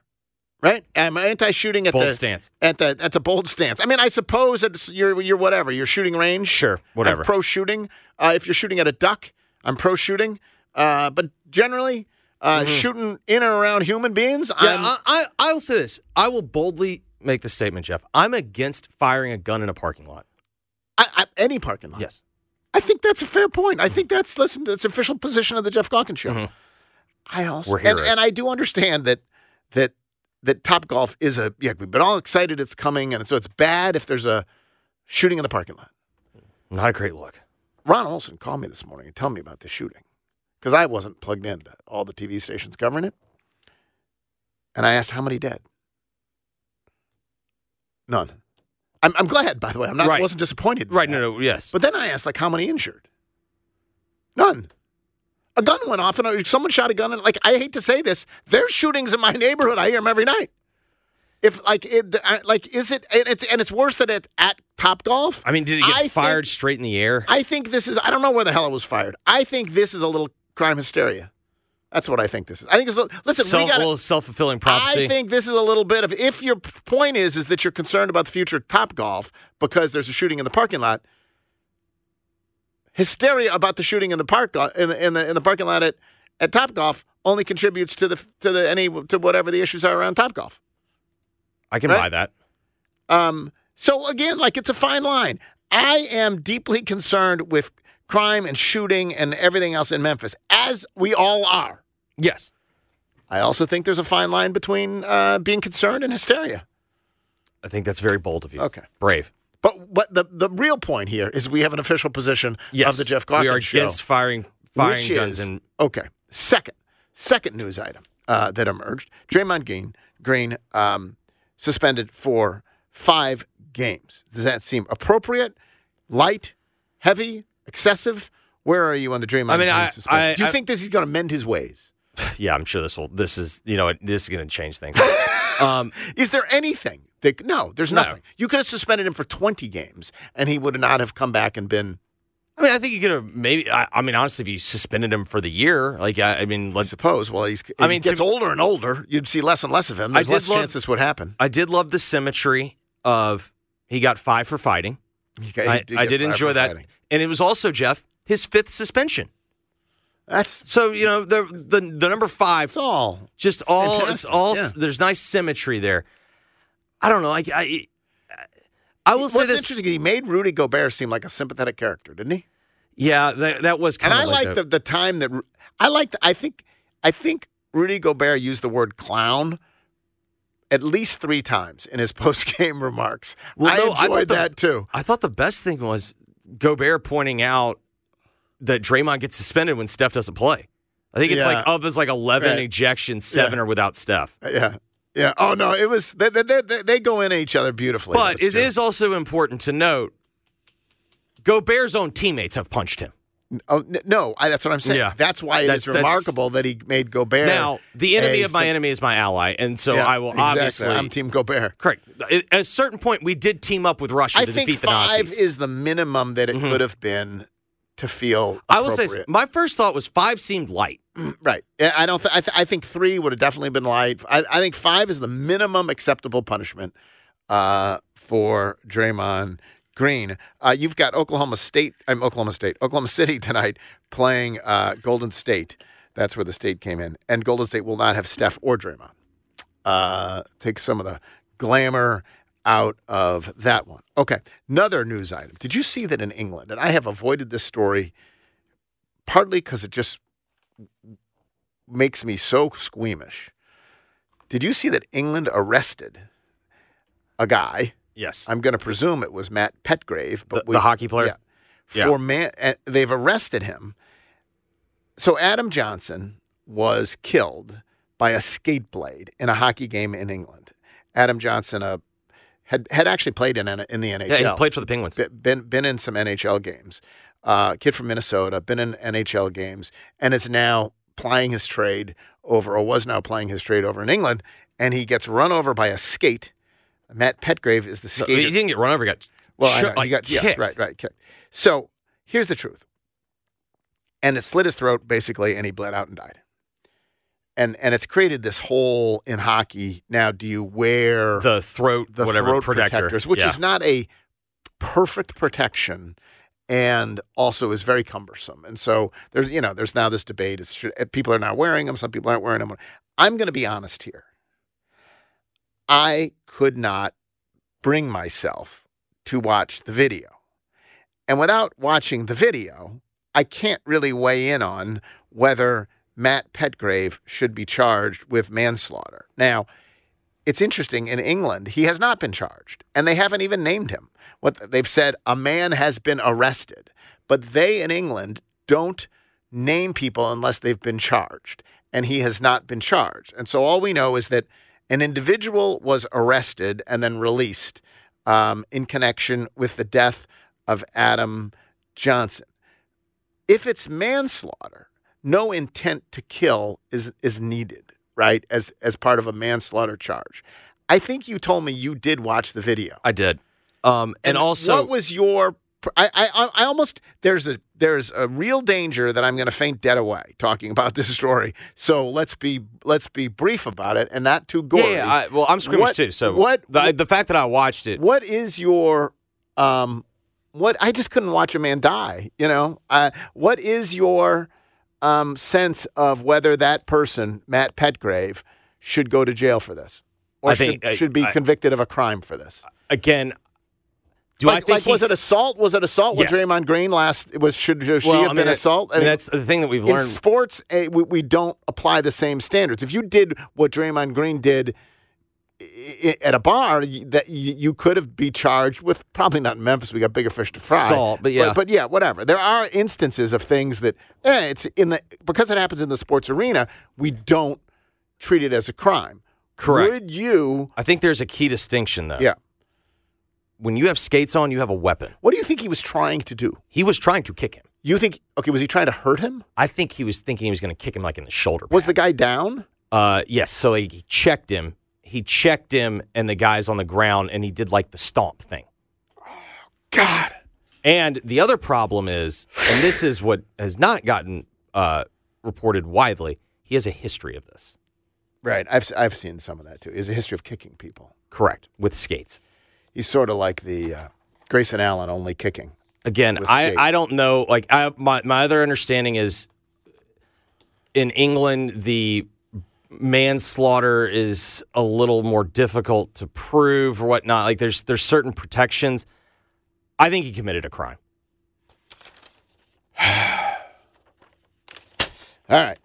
right? I'm anti-shooting at Bold the stance. At the that's a bold stance. I mean, I suppose it's you're you're whatever. You're shooting range. Sure, whatever. I'm pro shooting. Uh, if you're shooting at a duck, I'm pro shooting. Uh, but generally, uh, Mhm. shooting in and around human beings, Yeah, I'm I, I, I will say this. I will boldly make the statement, Geoff. I'm against firing a gun in a parking lot. I, I, any parking lot. Yes. I think that's a fair point. I think that's listen. That's official position of the Geoff Calkins show. Mm-hmm. I also and, and I do understand that that that Top Golf is a yeah. We've been all excited it's coming, and so it's bad if there's a shooting in the parking lot. Not a great look. Ron Olson called me this morning and told me about the shooting because I wasn't plugged into all the TV stations covering it, and I asked how many dead. None. I'm, I'm glad, by the way. I'm not. Right. wasn't disappointed. Right, no, no, yes. But then I asked, like, how many injured? None. A gun went off, and someone shot a gun. And like, I hate to say this, there's shootings in my neighborhood. I hear them every night. If like, it, like, is it? And it's and it's worse than it's at Top Golf. I mean, did it get I fired think- straight in the air? I think this is. I don't know where the hell it was fired. I think this is a little crime hysteria. That's what I think this is. I think it's. a- Listen, Self, we got. little self-fulfilling prophecy. I think this is a little bit of if your point is is that you're concerned about the future of Top Golf because there's a shooting in the parking lot. Hysteria about the shooting in the park in the in the, in the parking lot at, at Top Golf only contributes to the to the any to whatever the issues are around Top Golf. I can Right? buy that. Um, so again, like it's a fine line. I am deeply concerned with crime and shooting and everything else in Memphis, as we all are. Yes. I also think there's a fine line between uh, being concerned and hysteria. I think that's very bold of you. Okay. Brave. But what the the real point here is we have an official position Yes. of the Geoff Calkins We are show, against firing firing guns is- and okay. Second, second news item uh, that emerged: Draymond Green, Green um, suspended for five games. Does that seem appropriate? Light, heavy, excessive? Where are you on the Draymond I mean, Green I- suspension? I- Do you I- think this is going to mend his ways? (sighs) yeah, I'm sure this will. This is you know this is going to change things. (laughs) um, Is there anything that no? There's No. nothing. You could have suspended him for 20 games, and he would not have come back and been. I mean, I think you could have maybe. I, I mean, honestly, if you suspended him for the year, like I, I mean, let's. suppose. Well, he's. I I mean, mean, gets to- older and older. You'd see less and less of him. I There's did less love- chance this would happen. I did love the symmetry of he got five for fighting. He got- he I, did I did enjoy that, fighting. and it was also Geoff his fifth suspension. That's So you know the the the number five, it's all just all it's all. yeah. There's nice symmetry there. I don't know. I I, I will say What's this. interesting? He made Rudy Gobert seem like a sympathetic character, didn't he? Yeah, that, that was And kind I of like like the, the time that I like. I think I think Rudy Gobert used the word clown at least three times in his (laughs) post game remarks. Well, I no, I enjoyed the- that too. I thought the best thing was Gobert pointing out that Draymond gets suspended when Steph doesn't play. I think it's Yeah. like of his like eleven Right. ejections, seven Yeah. are without Steph. Yeah, yeah. Oh no, it was they they, they, they go into each other beautifully. But it true. is also important to note Gobert's own teammates have punched him. Oh n- no, I, that's what I'm saying. Yeah. That's why it That's- is remarkable that he made Gobert. Now, the enemy a of my enemy is my ally, and so Yeah, I will exactly. obviously. I'm Team Gobert. correct. At a certain point, we did team up with Russia I to defeat the five Nazis. is the minimum that it Mhm. could have been to feel. I will say, my first thought was five seemed light. Right. Yeah, I don't. Th- I, th- I think three would have definitely been light. I, I think five is the minimum acceptable punishment uh, for Draymond Green. Uh, you've got Oklahoma State. I'm Oklahoma State. Oklahoma City (laughs) tonight playing uh, Golden State. That's where the state came in, and Golden State will not have Steph or Draymond. Uh, take some of the glamour out of that one. Okay, another news item. Did you see that in England? And I have avoided this story partly because it just makes me so squeamish. Did you see that England arrested a guy? Yes. I'm going to presume it was Matt Petgrave, but The- the hockey player? Yeah. Yeah. For man, uh, they've arrested him. So Adam Johnson was killed by a skate blade in a hockey game in England. Adam Johnson, a had had actually played in in the NHL. Yeah, he played for the Penguins. Been been in some NHL games. Uh, kid from Minnesota, been in NHL games, and is now plying his trade over, or was now playing his trade over in England. And he gets run over by a skate. Matt Petgrave is the No, he didn't get run over. He got Well, I know, he got yes, kicked. right, right. kicked. So here's the truth. And it slit his throat basically, and he bled out and died. And and it's created this hole in hockey. Now, do you wear The throat, the whatever throat protector, protectors, which Yeah. is not a perfect protection, and also is very cumbersome. And so there's you know there's now this debate: is should, eh, people are not wearing them, some people aren't wearing them. I'm going to be honest here. I could not bring myself to watch the video. And without watching the video, I can't really weigh in on whether Matt Petgrave should be charged with manslaughter. Now, it's interesting in England, he has not been charged, and they haven't even named him. What they've said, a man has been arrested, but they in England don't name people unless they've been charged, and he has not been charged. And so all we know is that an individual was arrested and then released um, in connection with the death of Adam Johnson. If it's manslaughter, no intent to kill is is needed, right? As as part of a manslaughter charge. I think you told me you did watch the video. I did. Um, and, also, what was your? I, I I almost there's a there's a real danger that I'm going to faint dead away talking about this story. So let's be let's be brief about it and not too gory. yeah, yeah, I, well, I'm squeamish What- too. So what the, the fact that I watched it, what is your um what I just couldn't watch a man die, you know? Uh, what is your um sense of whether that person, Matt Petgrave, should go to jail for this? Or I think- should, I- should be I- convicted of a crime for this? again, do like, I think like was it assault? Was it assault with Yes. Draymond Green last? It was should, should she Well, have I mean, been assault? I mean, that's the thing that we've in learned. sports. eh, we, we don't apply the same standards. If you did what Draymond Green did at a bar, that you could have be charged with. Probably not in Memphis. We got bigger fish to fry. Assault, but yeah. but, yeah, whatever. There are instances of things that eh, it's in the because it happens in the sports arena. We don't treat it as a crime. Correct. Would you? I think there's a key distinction though. Yeah. When you have skates on, you have a weapon. What do you think he was trying to do? He was trying to kick him. You think? Okay, was he trying to hurt him? I think he was thinking he was going to kick him like in the shoulder. Was the guy down? Uh, yes. So he checked him. He checked him, and the guy's on the ground, and he did like the stomp thing. God. And the other problem is, and this is what has not gotten uh, reported widely. He has a history of this. Right. I've I've seen some of that too. He has a history of kicking people. Correct with skates. He's sort of like the uh, Grayson Allen, only kicking. Again, I. I don't know. Like I, my my other understanding is in England the manslaughter is a little more difficult to prove or whatnot. Like there's there's certain protections. I think he committed a crime. (sighs) All right.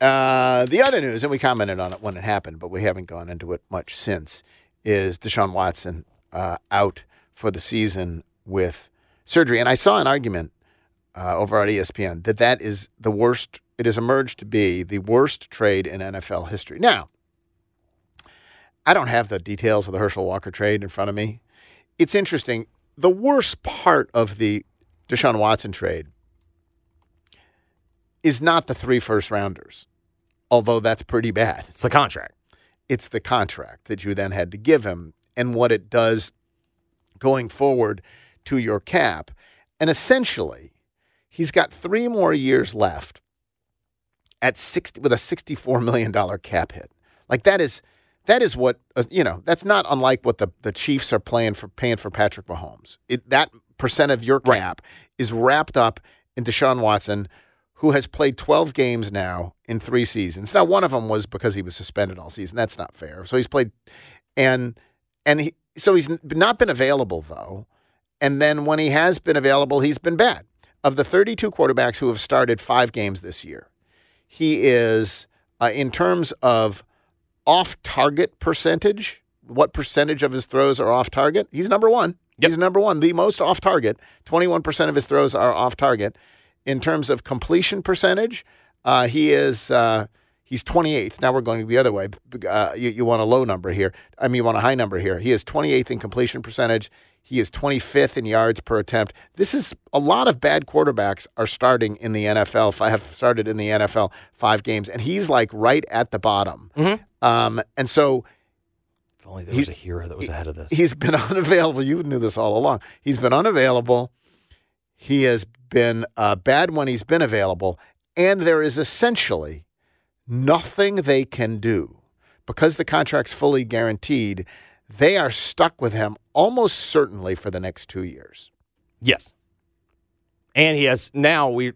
Uh, the other news, and we commented on it when it happened, but we haven't gone into it much since, is Deshaun Watson uh, out for the season with surgery. And I saw an argument uh, over at ESPN that that is the worst. It has emerged to be the worst trade in NFL history. Now, I don't have the details of the Herschel Walker trade in front of me. It's interesting. The worst part of the Deshaun Watson trade is not the three first rounders, although that's pretty bad. It's the contract. It's the contract that you then had to give him and what it does going forward to your cap. And essentially, he's got three more years left at 60 with a $64 million cap hit. Like that is that is what uh, you know, that's not unlike what the, the Chiefs are playing for paying for Patrick Mahomes. It, that percent of your cap is wrapped up in Deshaun Watson, who has played 12 games now in three seasons. Now, one of them was because he was suspended all season. That's not fair. So he's played, and and he so he's not been available though. And then when he has been available, he's been bad. Of the 32 quarterbacks who have started five games this year, he is uh, in terms of off target percentage. What percentage of his throws are off target? He's number one. He's number one, the most off target. 21% of his throws are off target. In terms of completion percentage, uh, he is uh, He's 28th. Now we're going the other way. Uh, you, you want a low number here. I mean, you want a high number here. He is 28th in completion percentage. He is 25th in yards per attempt. This is a lot of bad quarterbacks are starting in the NFL. I have started in the NFL five games, and he's like right at the bottom. Um, and so If only there was a hero that was ahead of this. He's been (laughs) unavailable. You knew this all along. He's been unavailable. He has been uh, bad when he's been available. And there is essentially nothing they can do because the contract's fully guaranteed. They are stuck with him almost certainly for the next two years. Yes. And he has now we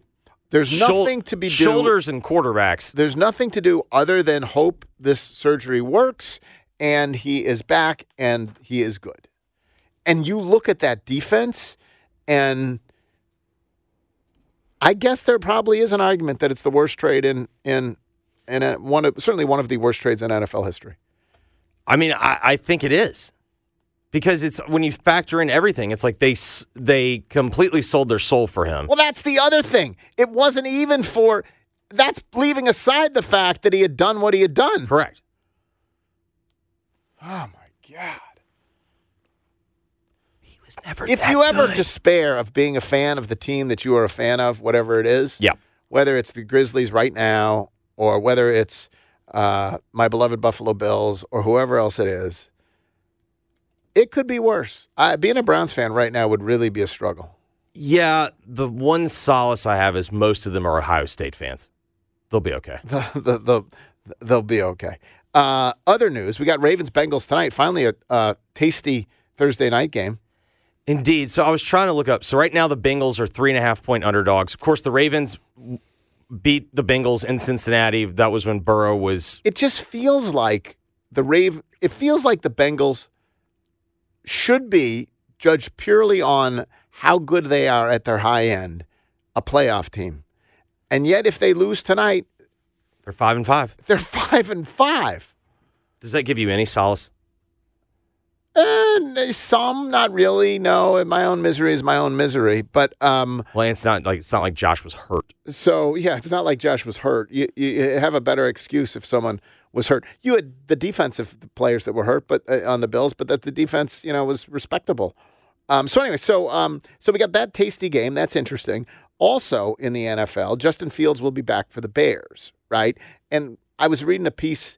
There's nothing to be do- shoulders and quarterbacks. There's nothing to do other than hope this surgery works and he is back and he is good. And you look at that defense and I guess there probably is an argument that it's the worst trade in in in a, one of certainly one of the worst trades in NFL history. I mean, I, I think it is because it's when you factor in everything. It's like they they completely sold their soul for him. Well, that's the other thing. It wasn't even for that's leaving aside the fact that he had done what he had done. Correct. Oh my god. He was never If you ever good. despair of being a fan of the team that you are a fan of, whatever it is, yeah, whether it's the Grizzlies right now or whether it's uh, my beloved Buffalo Bills or whoever else it is, it could be worse. I, being a Browns fan right now would really be a struggle. Yeah, the one solace I have is most of them are Ohio State fans. They'll be okay. (laughs) The, the, the, they'll be okay. Uh, other news: we got Ravens Bengals tonight. Finally, a uh, tasty Thursday night game. Indeed. So I was trying to look up. So right now the Bengals are three and a half point underdogs. Of course, the Ravens beat the Bengals in Cincinnati. That was when Burrow was. It just feels like the Rave. It feels like the Bengals should be judged purely on how good they are at their high end, a playoff team. And yet, if they lose tonight, They're five and five. they're (laughs) five and five. Does that give you any solace? Some, not really. No, my own misery is my own misery. But um, Well, it's not like it's not like Josh was hurt. So yeah, it's not like Josh was hurt. You, you have a better excuse if someone was hurt. You had the defensive players that were hurt, but uh, on the Bills, but that the defense, you know, was respectable. Um, so anyway, so um, so we got that tasty game. That's interesting. Also in the NFL, Justin Fields will be back for the Bears, right? And I was reading a piece.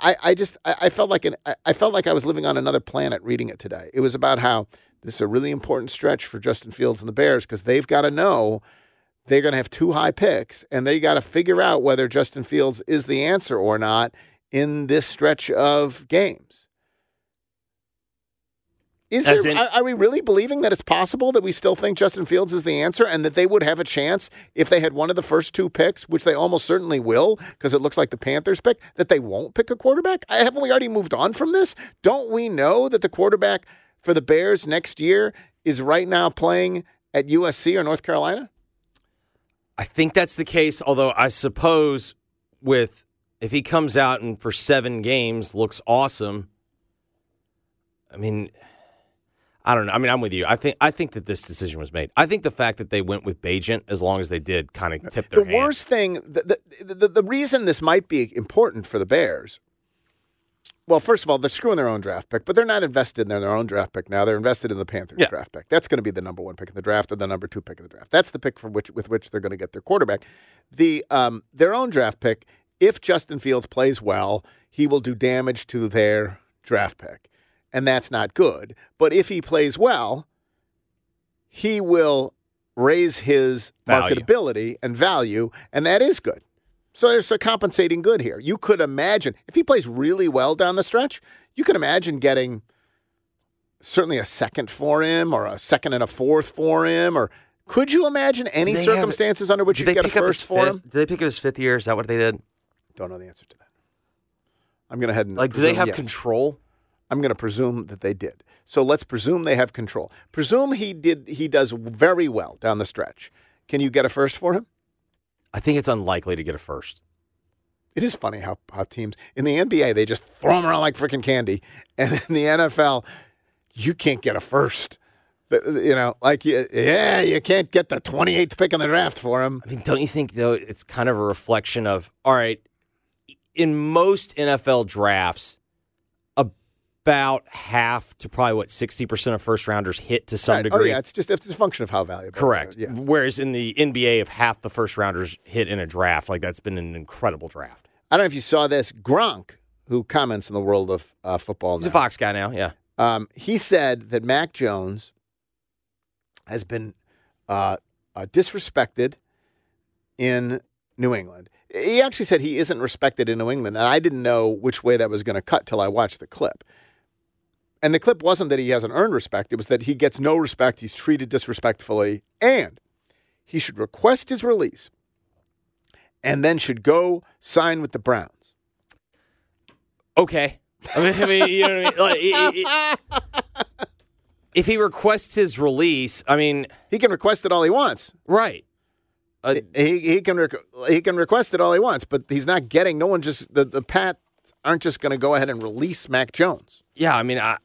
I, I just I I felt like an I- felt like I was living on another planet reading it today. It was about how this is a really important stretch for Justin Fields and the Bears because they've got to know they're going to have two high picks and they got to figure out whether Justin Fields is the answer or not in this stretch of games. Is As there, in- are, are we really believing that it's possible that we still think Justin Fields is the answer and that they would have a chance if they had one of the first two picks, which they almost certainly will because it looks like the Panthers pick, that they won't pick a quarterback? I- Haven't we already moved on from this? Don't we know that the quarterback for the Bears next year is right now playing at USC or North Carolina? I think that's the case. Although I suppose with if he comes out and for seven games looks awesome. I mean, I don't know. I mean, I'm with you. I think I think that this decision was made. I think the fact that they went with Bagent as long as they did kind of tipped their the hand. worst thing, the, the, the, the reason this might be important for the Bears, well, first of all, they're screwing their own draft pick, but they're not invested in their own draft pick now. They're invested in the Panthers draft pick. That's going to be the number one pick in the draft or the number two pick in the draft. That's the pick for which with which they're going to get their quarterback. The um, their own draft pick, if Justin Fields plays well, he will do damage to their draft pick, and that's not good. But if he plays well, he will raise his Value. marketability and value, and that is good. So there's a compensating good here. You could imagine if he plays really well down the stretch, you can imagine getting certainly a second for him or a second and a fourth for him or could you imagine any Do they have- circumstances under which you they get a pick up his first for fifth- him? Did they pick up his fifth year? Is that what they did? Don't know the answer to that. I'm going to head and Like, do they have yes. control? I'm going to presume that they did. So let's presume they have control. Presume he did. He does very well down the stretch. Can you get a first for him? I think it's unlikely to get a first. It is funny how, how teams in the NBA they just throw them around like freaking candy, and in the NFL, you can't get a first But, You know, like you- yeah, you can't get the 28th pick in the draft for him. I mean, don't you think though it's kind of a reflection of all right, in most NFL drafts, about half to probably what sixty percent of first rounders hit to some Right. degree. Oh yeah, it's just it's a function of how valuable. they are. Correct. Yeah. Whereas in the NBA, if half the first rounders hit in a draft, like that's been an incredible draft. I don't know if you saw this. Gronk, who comments in the world of uh, football, He's a Fox guy now. Yeah. Um, he said that Mac Jones has been uh, uh, disrespected in New England. He actually said he isn't respected in New England, and I didn't know which way that was going to cut till I watched the clip. And the clip wasn't that he hasn't earned respect; it was that he gets no respect. He's treated disrespectfully, and he should request his release, and then should go sign with the Browns. Okay. I mean, I mean you know what I mean? Like, it- it- if he requests his release, I mean, he can request it all he wants. Right. Uh, he he can rec- he can request it all he wants, but he's not getting. No one just the the Pat aren't just going to go ahead and release Mac Jones. Yeah, I mean, I,